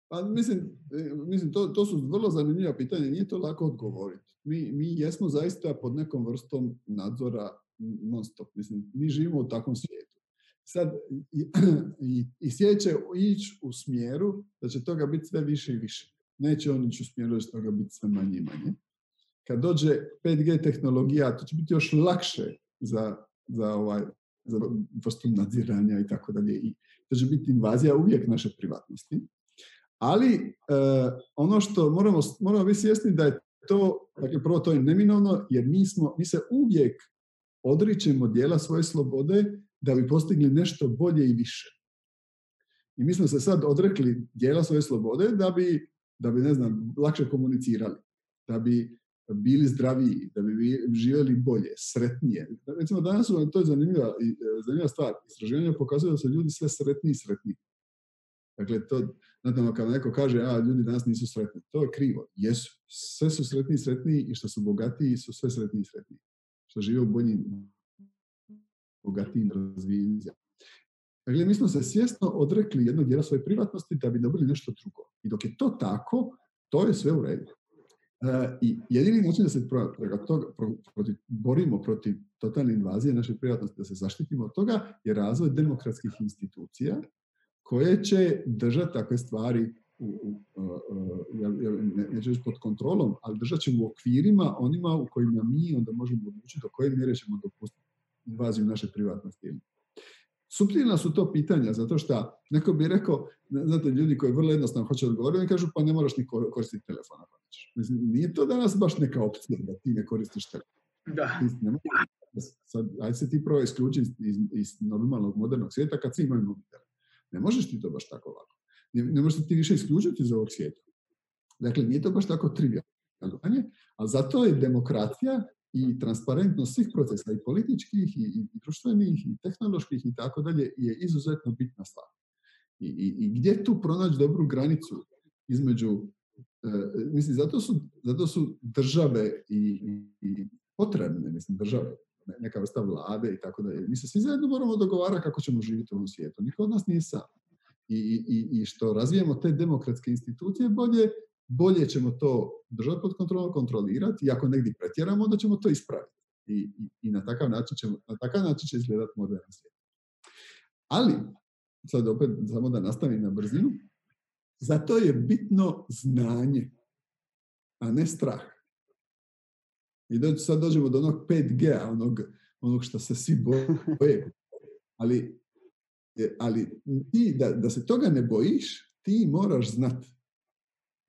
Pa mislim, e, mislim to, to su vrlo zanimljiva pitanja, nije to lako odgovoriti. Mi, mi jesmo zaista pod nekom vrstom nadzora non stop. Mislim, mi živimo u takvom svijetu. Sad, i, i, i svijet će ići u smjeru da će toga biti sve više i više. Neće on ići u smjeru da će toga biti sve manje i manje. Kad dođe 5G tehnologija, to će biti još lakše za, za, ovaj, za vrstu nadziranja i tako dalje. I to će biti invazija uvijek naše privatnosti. Ali e, ono što moramo, moramo biti svjesni da je to, dakle prvo to je neminovno jer mi, smo, mi se uvijek odričemo dijela svoje slobode da bi postigli nešto bolje i više. I mi smo se sad odrekli dijela svoje slobode da bi, da bi ne znam, lakše komunicirali, da bi bili zdraviji, da bi živjeli bolje, sretnije. Recimo danas su, to je zanimljiva, zanimljiva stvar, istraživanja pokazuju da su ljudi sve sretniji i sretniji. Dakle, to, znate, kada neko kaže, a ljudi danas nisu sretni, to je krivo. Jesu. Sve su sretniji i sretniji i što su bogatiji su sve sretniji i sretniji. Što žive u boljim, bogatijim razvijenim Dakle, mi smo se svjesno odrekli jednog dijela svoje privatnosti da bi dobili nešto drugo. I dok je to tako, to je sve u redu. E, I jedini način da se pro, pro, borimo protiv totalne invazije naše privatnosti, da se zaštitimo od toga, je razvoj demokratskih institucija koje će držati takve stvari u, neću reći pod kontrolom, ali držat ćemo u okvirima onima u kojima mi onda možemo odlučiti do koje mjere ćemo dopustiti invaziju naše privatnosti. Suptilna su to pitanja, zato što neko bi rekao, znate, ljudi koji vrlo jednostavno hoće odgovoriti, oni kažu pa ne moraš ni koristiti telefon ako Mislim, nije to danas baš neka opcija da ti ne koristiš telefon. Da. Sad, ajde se ti prvo isključiti iz, iz, normalnog modernog svijeta kad svi imaju mobitel. Ne možeš ti to baš tako lako. Ne, ne možeš ti više isključiti iz ovog svijeta. Dakle, nije to baš tako trivialno. Ali zato je demokracija i transparentnost svih procesa i političkih i, i društvenih i tehnoloških i tako dalje je izuzetno bitna stvar. I, i, i gdje tu pronaći dobru granicu između e, mislim, zato su, zato su države i, i, potrebne, mislim, države, neka vrsta vlade i tako dalje. Mi se svi zajedno moramo dogovarati kako ćemo živjeti u ovom svijetu. Niko od nas nije sam. I, i, i što razvijemo te demokratske institucije bolje, bolje ćemo to držati pod kontrolom, kontrolirati i ako negdje pretjeramo, onda ćemo to ispraviti. I, i, i na, takav način ćemo, na takav način će izgledati moderan svijet. Ali, sad opet samo da nastavim na brzinu, zato je bitno znanje, a ne strah. I sad dođemo do onog 5G, onog, onog što se svi boje. (laughs) Ali, ali ti, da, da se toga ne bojiš, ti moraš znati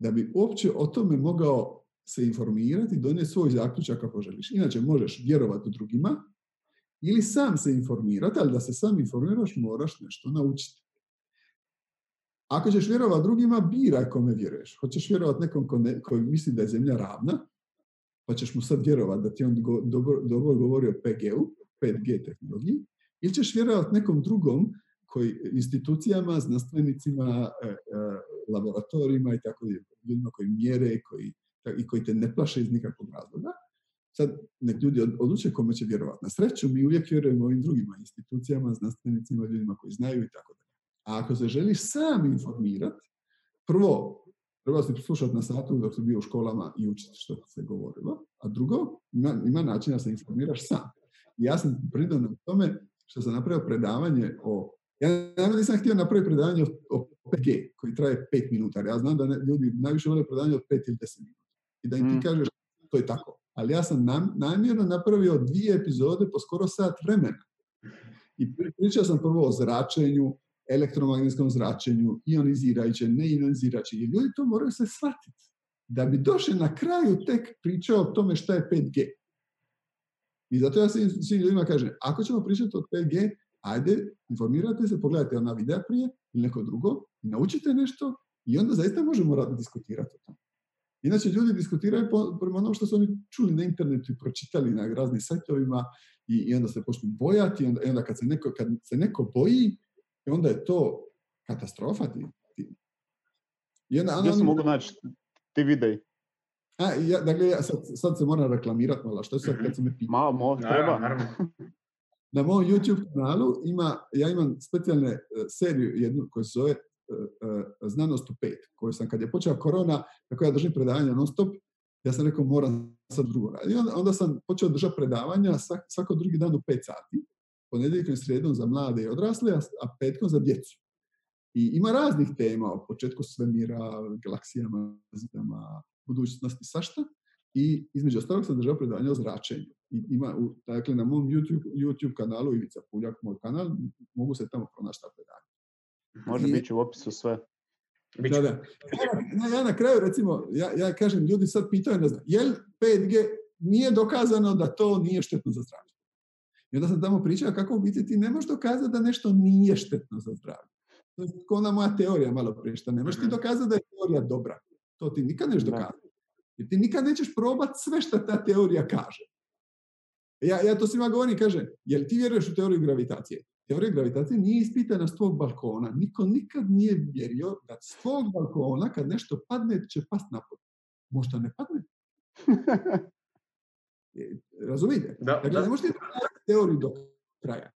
da bi uopće o tome mogao se informirati i donijeti svoj zaključak kako želiš. Inače, možeš vjerovati drugima ili sam se informirati, ali da se sam informiraš moraš nešto naučiti. Ako ćeš vjerovati drugima, biraj kome vjeruješ. Hoćeš vjerovati nekom ko koji misli da je zemlja ravna, pa ćeš mu sad vjerovati da ti on dobro, dobro govori o PG-u, 5G tehnologiji, ili ćeš vjerovati nekom drugom koji, institucijama, znanstvenicima, e, e, laboratorijima i tako ljudima koji mjere koji, i koji te ne plaše iz nikakvog razloga. Sad, nek ljudi odluče kome će vjerovati. Na sreću, mi uvijek vjerujemo ovim drugima, institucijama, znanstvenicima, ljudima koji znaju i tako dalje. A ako se želiš sam informirati, prvo, treba se slušati na satu dok si bio u školama i učiti što se govorilo, a drugo, ima, ima način da se informiraš sam. I ja sam pridao tome što sam napravio predavanje o ja naravno nisam htio napraviti predavanje o, 5G koji traje 5 minuta. Ja znam da ljudi najviše vole predavanje od 5 ili 10 minuta. I da im ti mm. kažeš to je tako. Ali ja sam nam, namjerno napravio dvije epizode po skoro sat vremena. I pričao sam prvo o zračenju, elektromagnetskom zračenju, ionizirajuće, neionizirajuće. I ljudi to moraju se shvatiti. Da bi došli na kraju tek pričao o tome šta je 5G. I zato ja svim ljudima kažem, ako ćemo pričati o 5G, ajde, informirajte se, pogledajte ona videa prije ili neko drugo, naučite nešto i onda zaista možemo raditi diskutirati o tome. Inače, ljudi diskutiraju po, prema onom što su oni čuli na internetu i pročitali na raznim sajtovima i, i onda se počnu bojati i onda, i onda kad, se neko, kad se neko boji, onda je to katastrofa. Ti, ti. I onda, Gdje se mogu naći ti videi? A, ja, dakle, ja sad, sad se moram reklamirati malo, što je sad kad se me pita? Malo, treba. (laughs) Na mom YouTube kanalu ima, ja imam specijalne e, seriju jednu koja se zove e, e, Znanost u pet, koju sam kad je počela korona, kako ja držim predavanja non stop, ja sam rekao moram sad drugo raditi. Onda, sam počeo držati predavanja svako drugi dan u pet sati, ponedjeljkom i srijedom za mlade i odrasle, a petkom za djecu. I ima raznih tema, o početku svemira, galaksijama, zidama, budućnosti, svašta. I između ostalog sam držao predavanje o zračenju. I ima, dakle, na mom YouTube, YouTube kanalu Ivica Puljak, moj kanal, mogu se tamo pronaći ta predanja. Može I, biti u opisu sve. Da, da. Ja, ja, na kraju, recimo, ja, ja kažem, ljudi sad pitaju, ne znam, je li 5G nije dokazano da to nije štetno za zdravlje? I onda sam tamo pričao kako u biti ti ne možeš dokazati da nešto nije štetno za zdravlje. To je kao ona moja teorija malo prije, što ne možeš ti mhm. dokazati da je teorija dobra. To ti nikad neš dokazati. Jer ti nikad nećeš probati sve što ta teorija kaže. Ja, ja to svima govorim, kaže, jel ti vjeruješ u teoriju gravitacije? Teorija gravitacije nije ispitana s tvog balkona. Niko nikad nije vjerio da s tvog balkona kad nešto padne će past napod. Možda ne padne. (laughs) Razumite? Da, dakle, ne možete teoriju do kraja.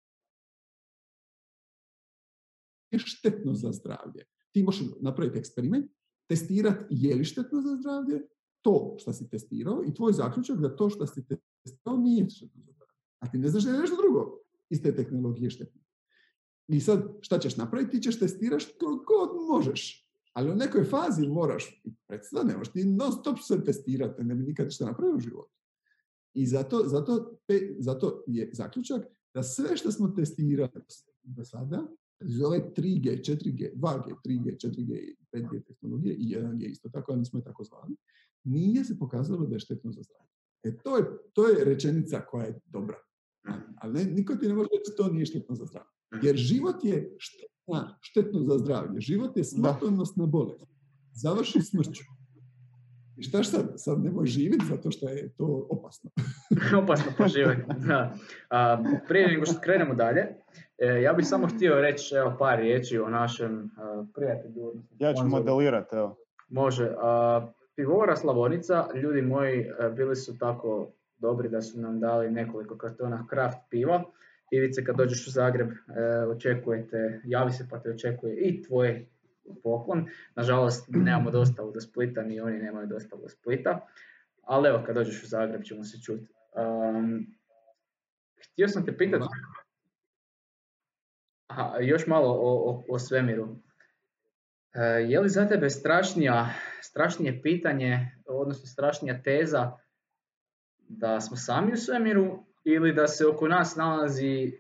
Je štetno za zdravlje. Ti možeš napraviti eksperiment, testirati je li štetno za zdravlje, to što si testirao i tvoj zaključak da to što si testirao nije štetno za zdravlje. A ti ne znaš da je nešto drugo iz te tehnologije štetno. I sad šta ćeš napraviti? Ti ćeš testirati što god možeš. Ali u nekoj fazi moraš, predstavlja, ne možeš ti non stop sve testirati, ne bi nikad ništa napravio u životu. I zato, zato, zato je zaključak da sve što smo testirali do sada, iz ove 3G, 4G, 2G, 3G, 4G, 5G tehnologije i 1G isto tako, ali nismo je tako zvali, nije se pokazalo da je štetno za zdravlje. E to je, to je rečenica koja je dobra. Ali ne, niko ti ne može reći to nije štetno za zdravlje. Jer život je štetna, štetno za zdravlje. Život je smrtonosna bolest. Završi smrću. I šta sad? Sad nemoj živjeti zato što je to opasno. (laughs) opasno po život, da. A, prije nego što krenemo dalje, e, ja bih samo htio reći evo, par riječi o našem prijatelju. Ja ću modelirati, evo. Može. A, pivovara Slavonica, ljudi moji, e, bili su tako dobri da su nam dali nekoliko kartona kraft piva. Ivice, kad dođeš u Zagreb, e, očekujete, javi se pa te očekuje i tvoj poklon. Nažalost, nemamo dostavu do Splita, ni oni nemaju dostavu do Splita. Ali evo, kad dođeš u Zagreb ćemo se čuti. Um, htio sam te pitati, Aha, još malo o, o, o svemiru. E, je li za tebe strašnija, strašnije pitanje, odnosno strašnija teza da smo sami u svemiru ili da se oko nas nalazi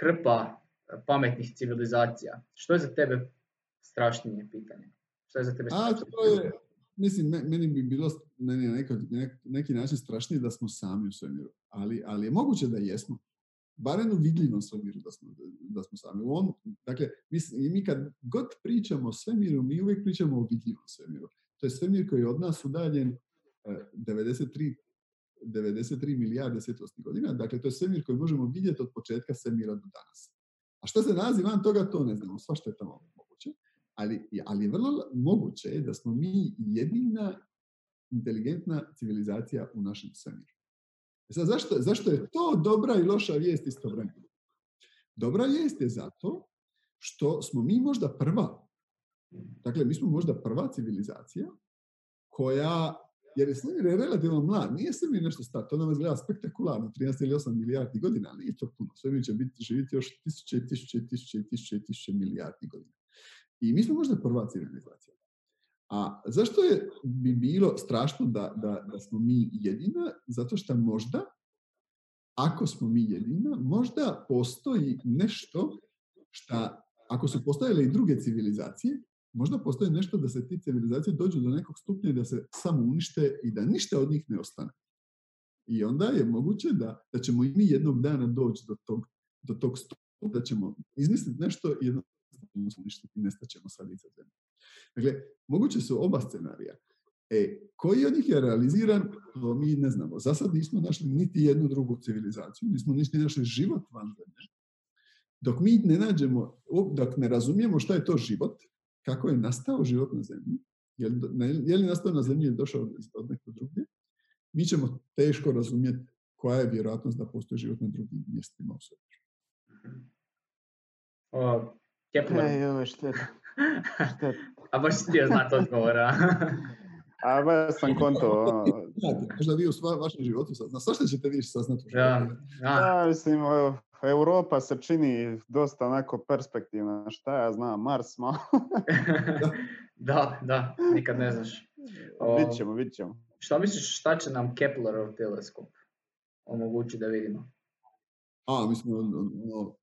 hrpa pametnih civilizacija? Što je za tebe strašnije pitanje? Što je za tebe A, to je, mislim, meni bi bilo na neki, neki način strašnije da smo sami u svemiru, ali, ali je moguće da jesmo. Barem u vidljivom svemiru da smo, da smo sami. On, dakle, mi, mi kad god pričamo o svemiru, mi uvijek pričamo o vidljivom svemiru. To je svemir koji je od nas udaljen 93 e, 93 milijarde svjetlosnih godina. Dakle, to je svemir koji možemo vidjeti od početka svemira do danas. A što se nalazi van toga, to ne znamo. Sva što je tamo moguće. Ali, ali je vrlo moguće da smo mi jedina inteligentna civilizacija u našem svemiru. E sad, zašto, zašto je to dobra i loša vijest istovremeno? Dobra vijest je zato što smo mi možda prva, dakle, mi smo možda prva civilizacija koja jer je svemir relativno mlad, nije svemir nešto star, to nam izgleda spektakularno, 13 ili 8 milijardi godina, ali nije to puno. Svemir će biti, živjeti još tisuće i tisuće i tisuće i tisuće i tisuće milijardi godina. I mi smo možda prva civilizacija. A zašto je bi bilo strašno da, da, da smo mi jedina? Zato što možda, ako smo mi jedina, možda postoji nešto što, ako su postojale i druge civilizacije, možda postoji nešto da se ti civilizacije dođu do nekog stupnja da se samo unište i da ništa od njih ne ostane. I onda je moguće da, da ćemo i mi jednog dana doći do tog, do tog stupnja, da ćemo izmisliti nešto i jednostavno uništiti i nestaćemo sa lica zemlje. Dakle, moguće su oba scenarija. E, koji od njih je realiziran, to mi ne znamo. Za sad nismo našli niti jednu drugu civilizaciju, nismo niti našli život van zemlje. Dok mi ne nađemo, dok ne razumijemo šta je to život, kako je nastao život na zemlji, je li, je li nastao na zemlji ili došao od nekog drugdje, mi ćemo teško razumjeti koja je vjerojatnost da postoji život na drugim mjestima u svijetu. Kepler. Joj, šteta. A baš si htio znati odgovora. A ba sam konto. Možda vi u vašem životu saznati. Svašta ćete vi saznati u životu. Ja, ja. mislim, Europa se čini dosta onako perspektivna, šta ja znam, Mars malo. (laughs) da, da, nikad ne znaš. O, vidit ćemo, vidit ćemo. Šta misliš, šta će nam Keplerov teleskop omogući da vidimo? A, mislim, no, uh,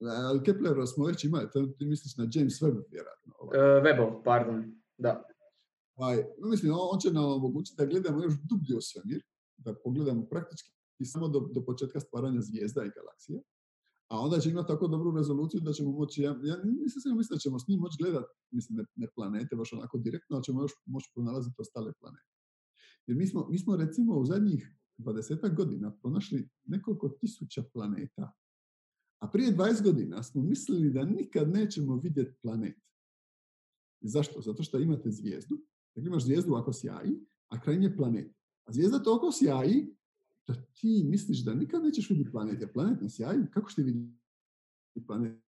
ali Keplerov smo već imali, ti misliš na James Webb, vjerojatno. Ovaj. Uh, Webbov, pardon, da. Ovaj, mislim, on će nam omogućiti da gledamo još dublje u svemir, da pogledamo praktički i samo do, do početka stvaranja zvijezda i galaksije. A onda će imati tako dobru rezoluciju da ćemo moći, ja, ja nisam sigurno mislim da ćemo s njim moći gledati, mislim, ne, ne planete baš onako direktno, ali ćemo još moći pronalaziti ostale planete. Jer mi smo, mi smo recimo u zadnjih 20 godina pronašli nekoliko tisuća planeta. A prije 20 godina smo mislili da nikad nećemo vidjeti planet. Zašto? Zato što imate zvijezdu. Dakle, imaš zvijezdu ako sjaji, a kraj nje planet. A zvijezda toliko sjaji da ti misliš da nikad nećeš vidjeti planet, jer planet ne sjaji, kako ćete vidjeti planet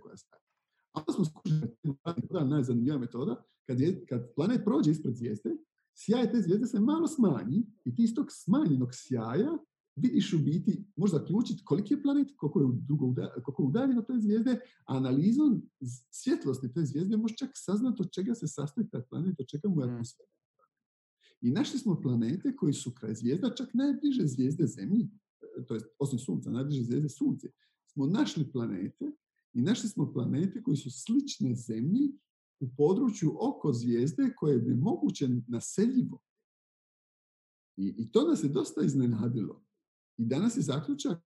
koja sjaji? A onda smo skušali, da najzanimljivija metoda, kad, je, kad planet prođe ispred zvijezde, sjaj te zvijezde se malo smanji i ti iz tog smanjenog sjaja vidiš u biti, možda zaključiti koliki je planet, koliko je, dugo koliko je udaljen od te zvijezde, a analizom svjetlosti te zvijezde možeš čak saznati od čega se sastoji taj planet, od čega mu je mm. atmosfera. I našli smo planete koji su kraj zvijezda, čak najbliže zvijezde Zemlji, to jest osim Sunca, najbliže zvijezde Sunce, smo našli planete i našli smo planete koji su slične Zemlji u području oko zvijezde koje bi moguće naseljivo. I, I to nas je dosta iznenadilo. I danas je zaključak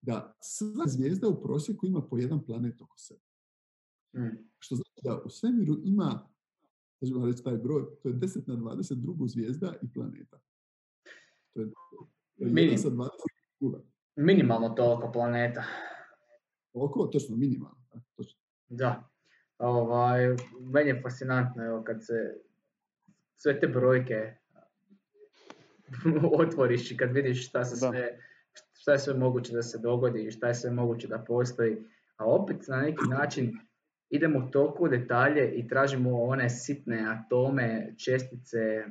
da sva zvijezda u prosjeku ima po jedan planet oko sebe. Mm. Što znači da u svemiru ima, ćemo reći taj broj, to je 10 na 22 zvijezda i planeta. To je, to je Minim. sa 22. Minimalno toliko planeta. Oko, točno, minimalno. Točno. Da. Ovaj, meni je fascinantno evo, kad se sve te brojke (laughs) otvoriš i kad vidiš šta se sve šta je sve moguće da se dogodi i šta je sve moguće da postoji, a opet na neki način idemo u detalje i tražimo one sitne atome, čestice,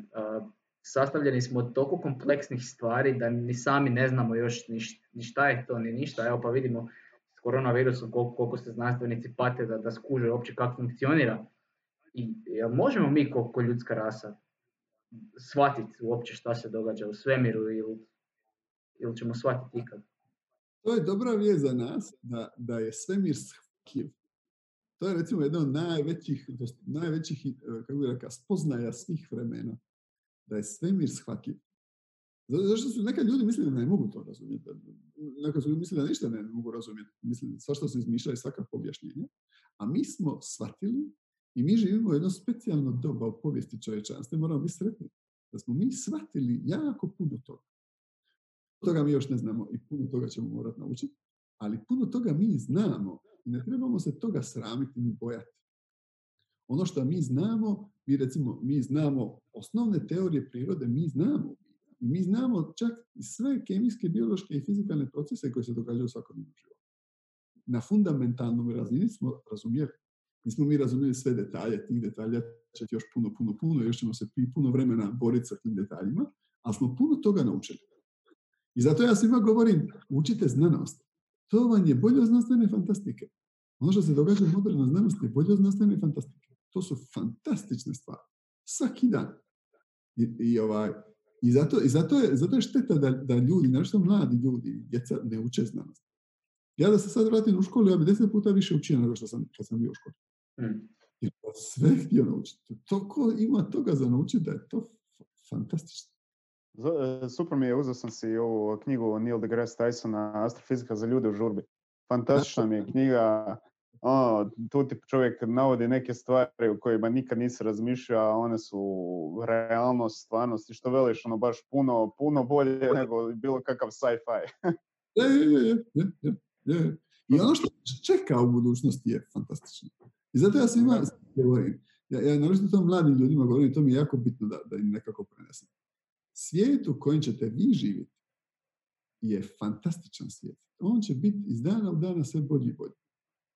sastavljeni smo od toliko kompleksnih stvari da ni sami ne znamo još ni šta je to, ni ništa. Evo pa vidimo s koronavirusom koliko, se znanstvenici pate da, da skuže uopće kako funkcionira. I možemo mi koliko ljudska rasa shvatiti uopće šta se događa u svemiru ili ili ćemo shvatiti ikad? To je dobra vijest za nas, da, da je svemir shvatljiv. To je recimo jedna od najvećih, najvećih kako bih rekao, spoznaja svih vremena. Da je svemir shvatljiv. Zašto su neka ljudi mislili da ne mogu to razumjeti. Neka su ljudi mislili da ništa ne, mogu razumjeti. Mislim, svašta su izmišljali svakako objašnjenja. A mi smo shvatili i mi živimo u jedno specijalno doba u povijesti čovječanstva moramo biti sretni. Da smo mi shvatili jako puno toga toga mi još ne znamo i puno toga ćemo morati naučiti, ali puno toga mi znamo i ne trebamo se toga sramiti ni bojati. Ono što mi znamo, mi recimo, mi znamo osnovne teorije prirode, mi znamo. I mi znamo čak i sve kemijske, biološke i fizikalne procese koje se događaju u svakodnevnom životu. Na fundamentalnom razini smo razumjeli. Nismo mi razumjeli sve detalje, tih detalja će još puno, puno, puno, još ćemo se puno vremena boriti sa tim detaljima, ali smo puno toga naučili. I zato ja svima govorim, učite znanost. To vam je bolje od znanstvene fantastike. Ono što se događa u modernoj znanosti je bolje od znanstvene fantastike. To su fantastične stvari. Svaki dan. I, i, ovaj, i, zato, i zato, je, zato je šteta da, da ljudi, nešto mladi ljudi, djeca ne uče znanost. Ja da se sad vratim u školu, ja bi deset puta više učio nego što sam kad sam bio u školi. Mm. Jer sve htio naučiti. Toliko ima toga za naučiti da je to fantastično. E, super mi je, uzeo sam si ovu knjigu Neil deGrasse Tysona, Astrofizika za ljude u žurbi. Fantastična mi je (laughs) knjiga. Ono, tu ti čovjek navodi neke stvari u kojima nikad nisi razmišljao, a one su realnost, stvarnost i što veliš, ono baš puno, puno bolje nego bilo kakav sci-fi. I ono što čeka u budućnosti je fantastično. I zato ja svima govorim, ja, ja naravno to mladim ljudima govorim, to mi je jako bitno da, da im nekako prenesem svijet u kojem ćete vi živjeti je fantastičan svijet. On će biti iz dana u dana sve bolji i bolji.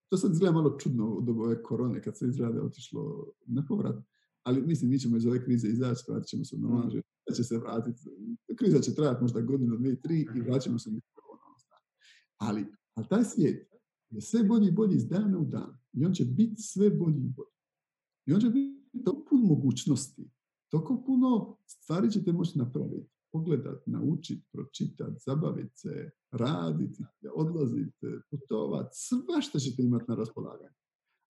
To sad izgleda malo čudno u dobu ove korone, kad se izgleda otišlo na povrat, ali mislim, mi ćemo iz ove krize izaći, vratit ćemo se normalno, mm. da će se vratiti. Kriza će trajati možda godinu, dvije, tri i vratit ćemo se na ali, ali taj svijet je sve bolji i bolji iz dana u dan. I on će biti sve bolji i bolji. I on će biti to pun mogućnosti Toliko puno stvari ćete moći napraviti. Pogledat, naučiti, pročitati, zabaviti se, raditi, odlaziti, putovati, sva što ćete imati na raspolaganju.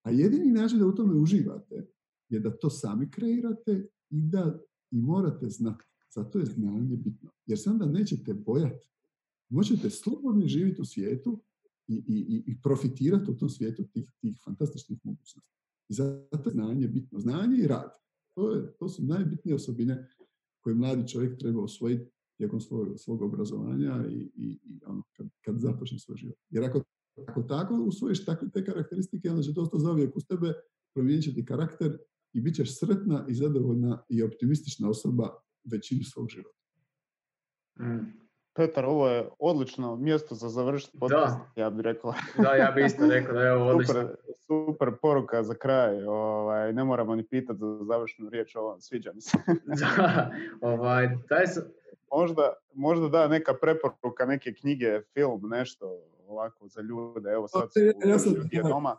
A jedini način da u tome uživate je da to sami kreirate i da i morate znati. Zato je znanje bitno. Jer se onda nećete bojati. Možete slobodno živjeti u svijetu i, i, i profitirati u tom svijetu tih, tih fantastičnih mogućnosti. I zato je znanje bitno. Znanje i rad. To, je, to su najbitnije osobine koje mladi čovjek treba osvojiti tijekom svog, svog obrazovanja i, i, i ono, kad, kad započne svoj život. Jer ako, ako tako usvojiš takve te karakteristike, onda će to ostati zauvijek uz tebe, promijenit će ti karakter i bit ćeš sretna i zadovoljna i optimistična osoba većinu svog života. Mm. Petar, ovo je odlično mjesto za završiti podcast, ja bih rekao. da, ja bih isto rekao da je ovo (laughs) odlično. Super, super poruka za kraj, ovaj, ne moramo ni pitati za završnu riječ, ovo sviđa mi se. (laughs) da, ovaj, taj, možda, možda da neka preporuka, neke knjige, film, nešto ovako za ljude. Evo sad su Ja- ja sam- ljudi doma.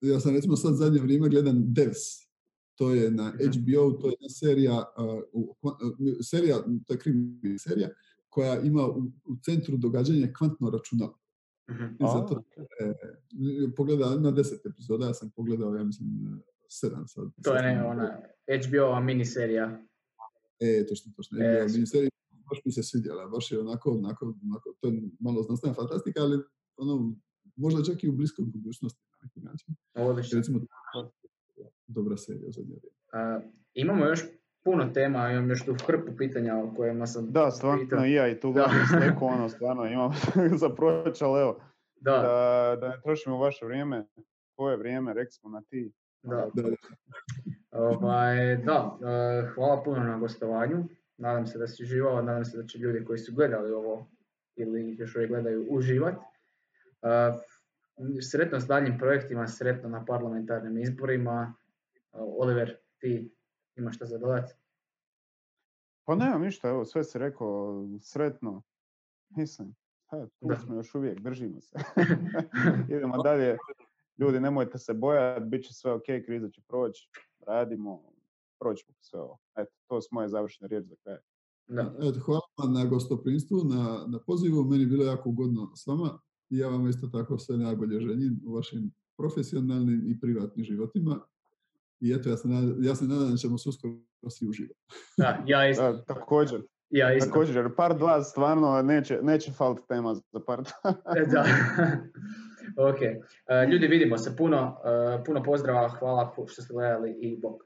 Ja sam recimo sad zadnje vrijeme gledam Devs. To je na Mhm. HBO, to je jedna serija, uh, uh, serija, to je krimi serija, koja ima u, u centru događanja kvantno računalo. Mhm. I A, zato e, pogleda, ima deset epizoda, ja sam pogledao, ja mislim, sedam sad. To je ne, ona HBO miniserija. E, točno, točno. E, super. miniserija, baš mi se svidjela, baš je onako, onako, onako, to je malo znanstvena fantastika, ali ono, možda čak i u bliskoj budućnosti na neki način. Odlično. Recimo, dobra serija za vrijeme. A, imamo još puno tema, imam još tu hrpu pitanja o kojima sam Da, stvarno i ja i tu Da. gledam (laughs) ono, stvarno imam (laughs) za proći, ali evo, Da, da, da ne trošimo vaše vrijeme, koje vrijeme, rekli smo na ti. da. Da, da. Ovaj, da, e, hvala puno na gostovanju. Nadam se da si uživao, nadam se da će ljudi koji su gledali ovo ili još uvijek gledaju uživati. Sretno s daljnjim projektima, sretno na parlamentarnim izborima. E, Oliver, ti imaš šta za dodati? Pa nemam ništa, evo, sve si rekao, sretno. Mislim, ha, tu Da. smo još uvijek, držimo se. (laughs) (laughs) Idemo dalje. Ljudi, nemojte se bojati, bit će sve ok, kriza će proći, radimo, proći sve ovo. Eto, to su moje završne riječi za kraj. Da. Eto, hvala vam na gostoprinstvu, na, na pozivu. Meni je bilo jako ugodno s vama. I ja vam isto tako sve najbolje želim u vašim profesionalnim i privatnim životima. I eto, ja se, nadam, ja se nadam da ćemo se uskoro svi uživati. Da, ja isto. Da, također, Ja isto. također, jer part 2 stvarno neće, neće faliti tema za part E, Da. (laughs) ok. E, Ljudi, vidimo se. Puno, e, puno pozdrava. Hvala što ste gledali i bok.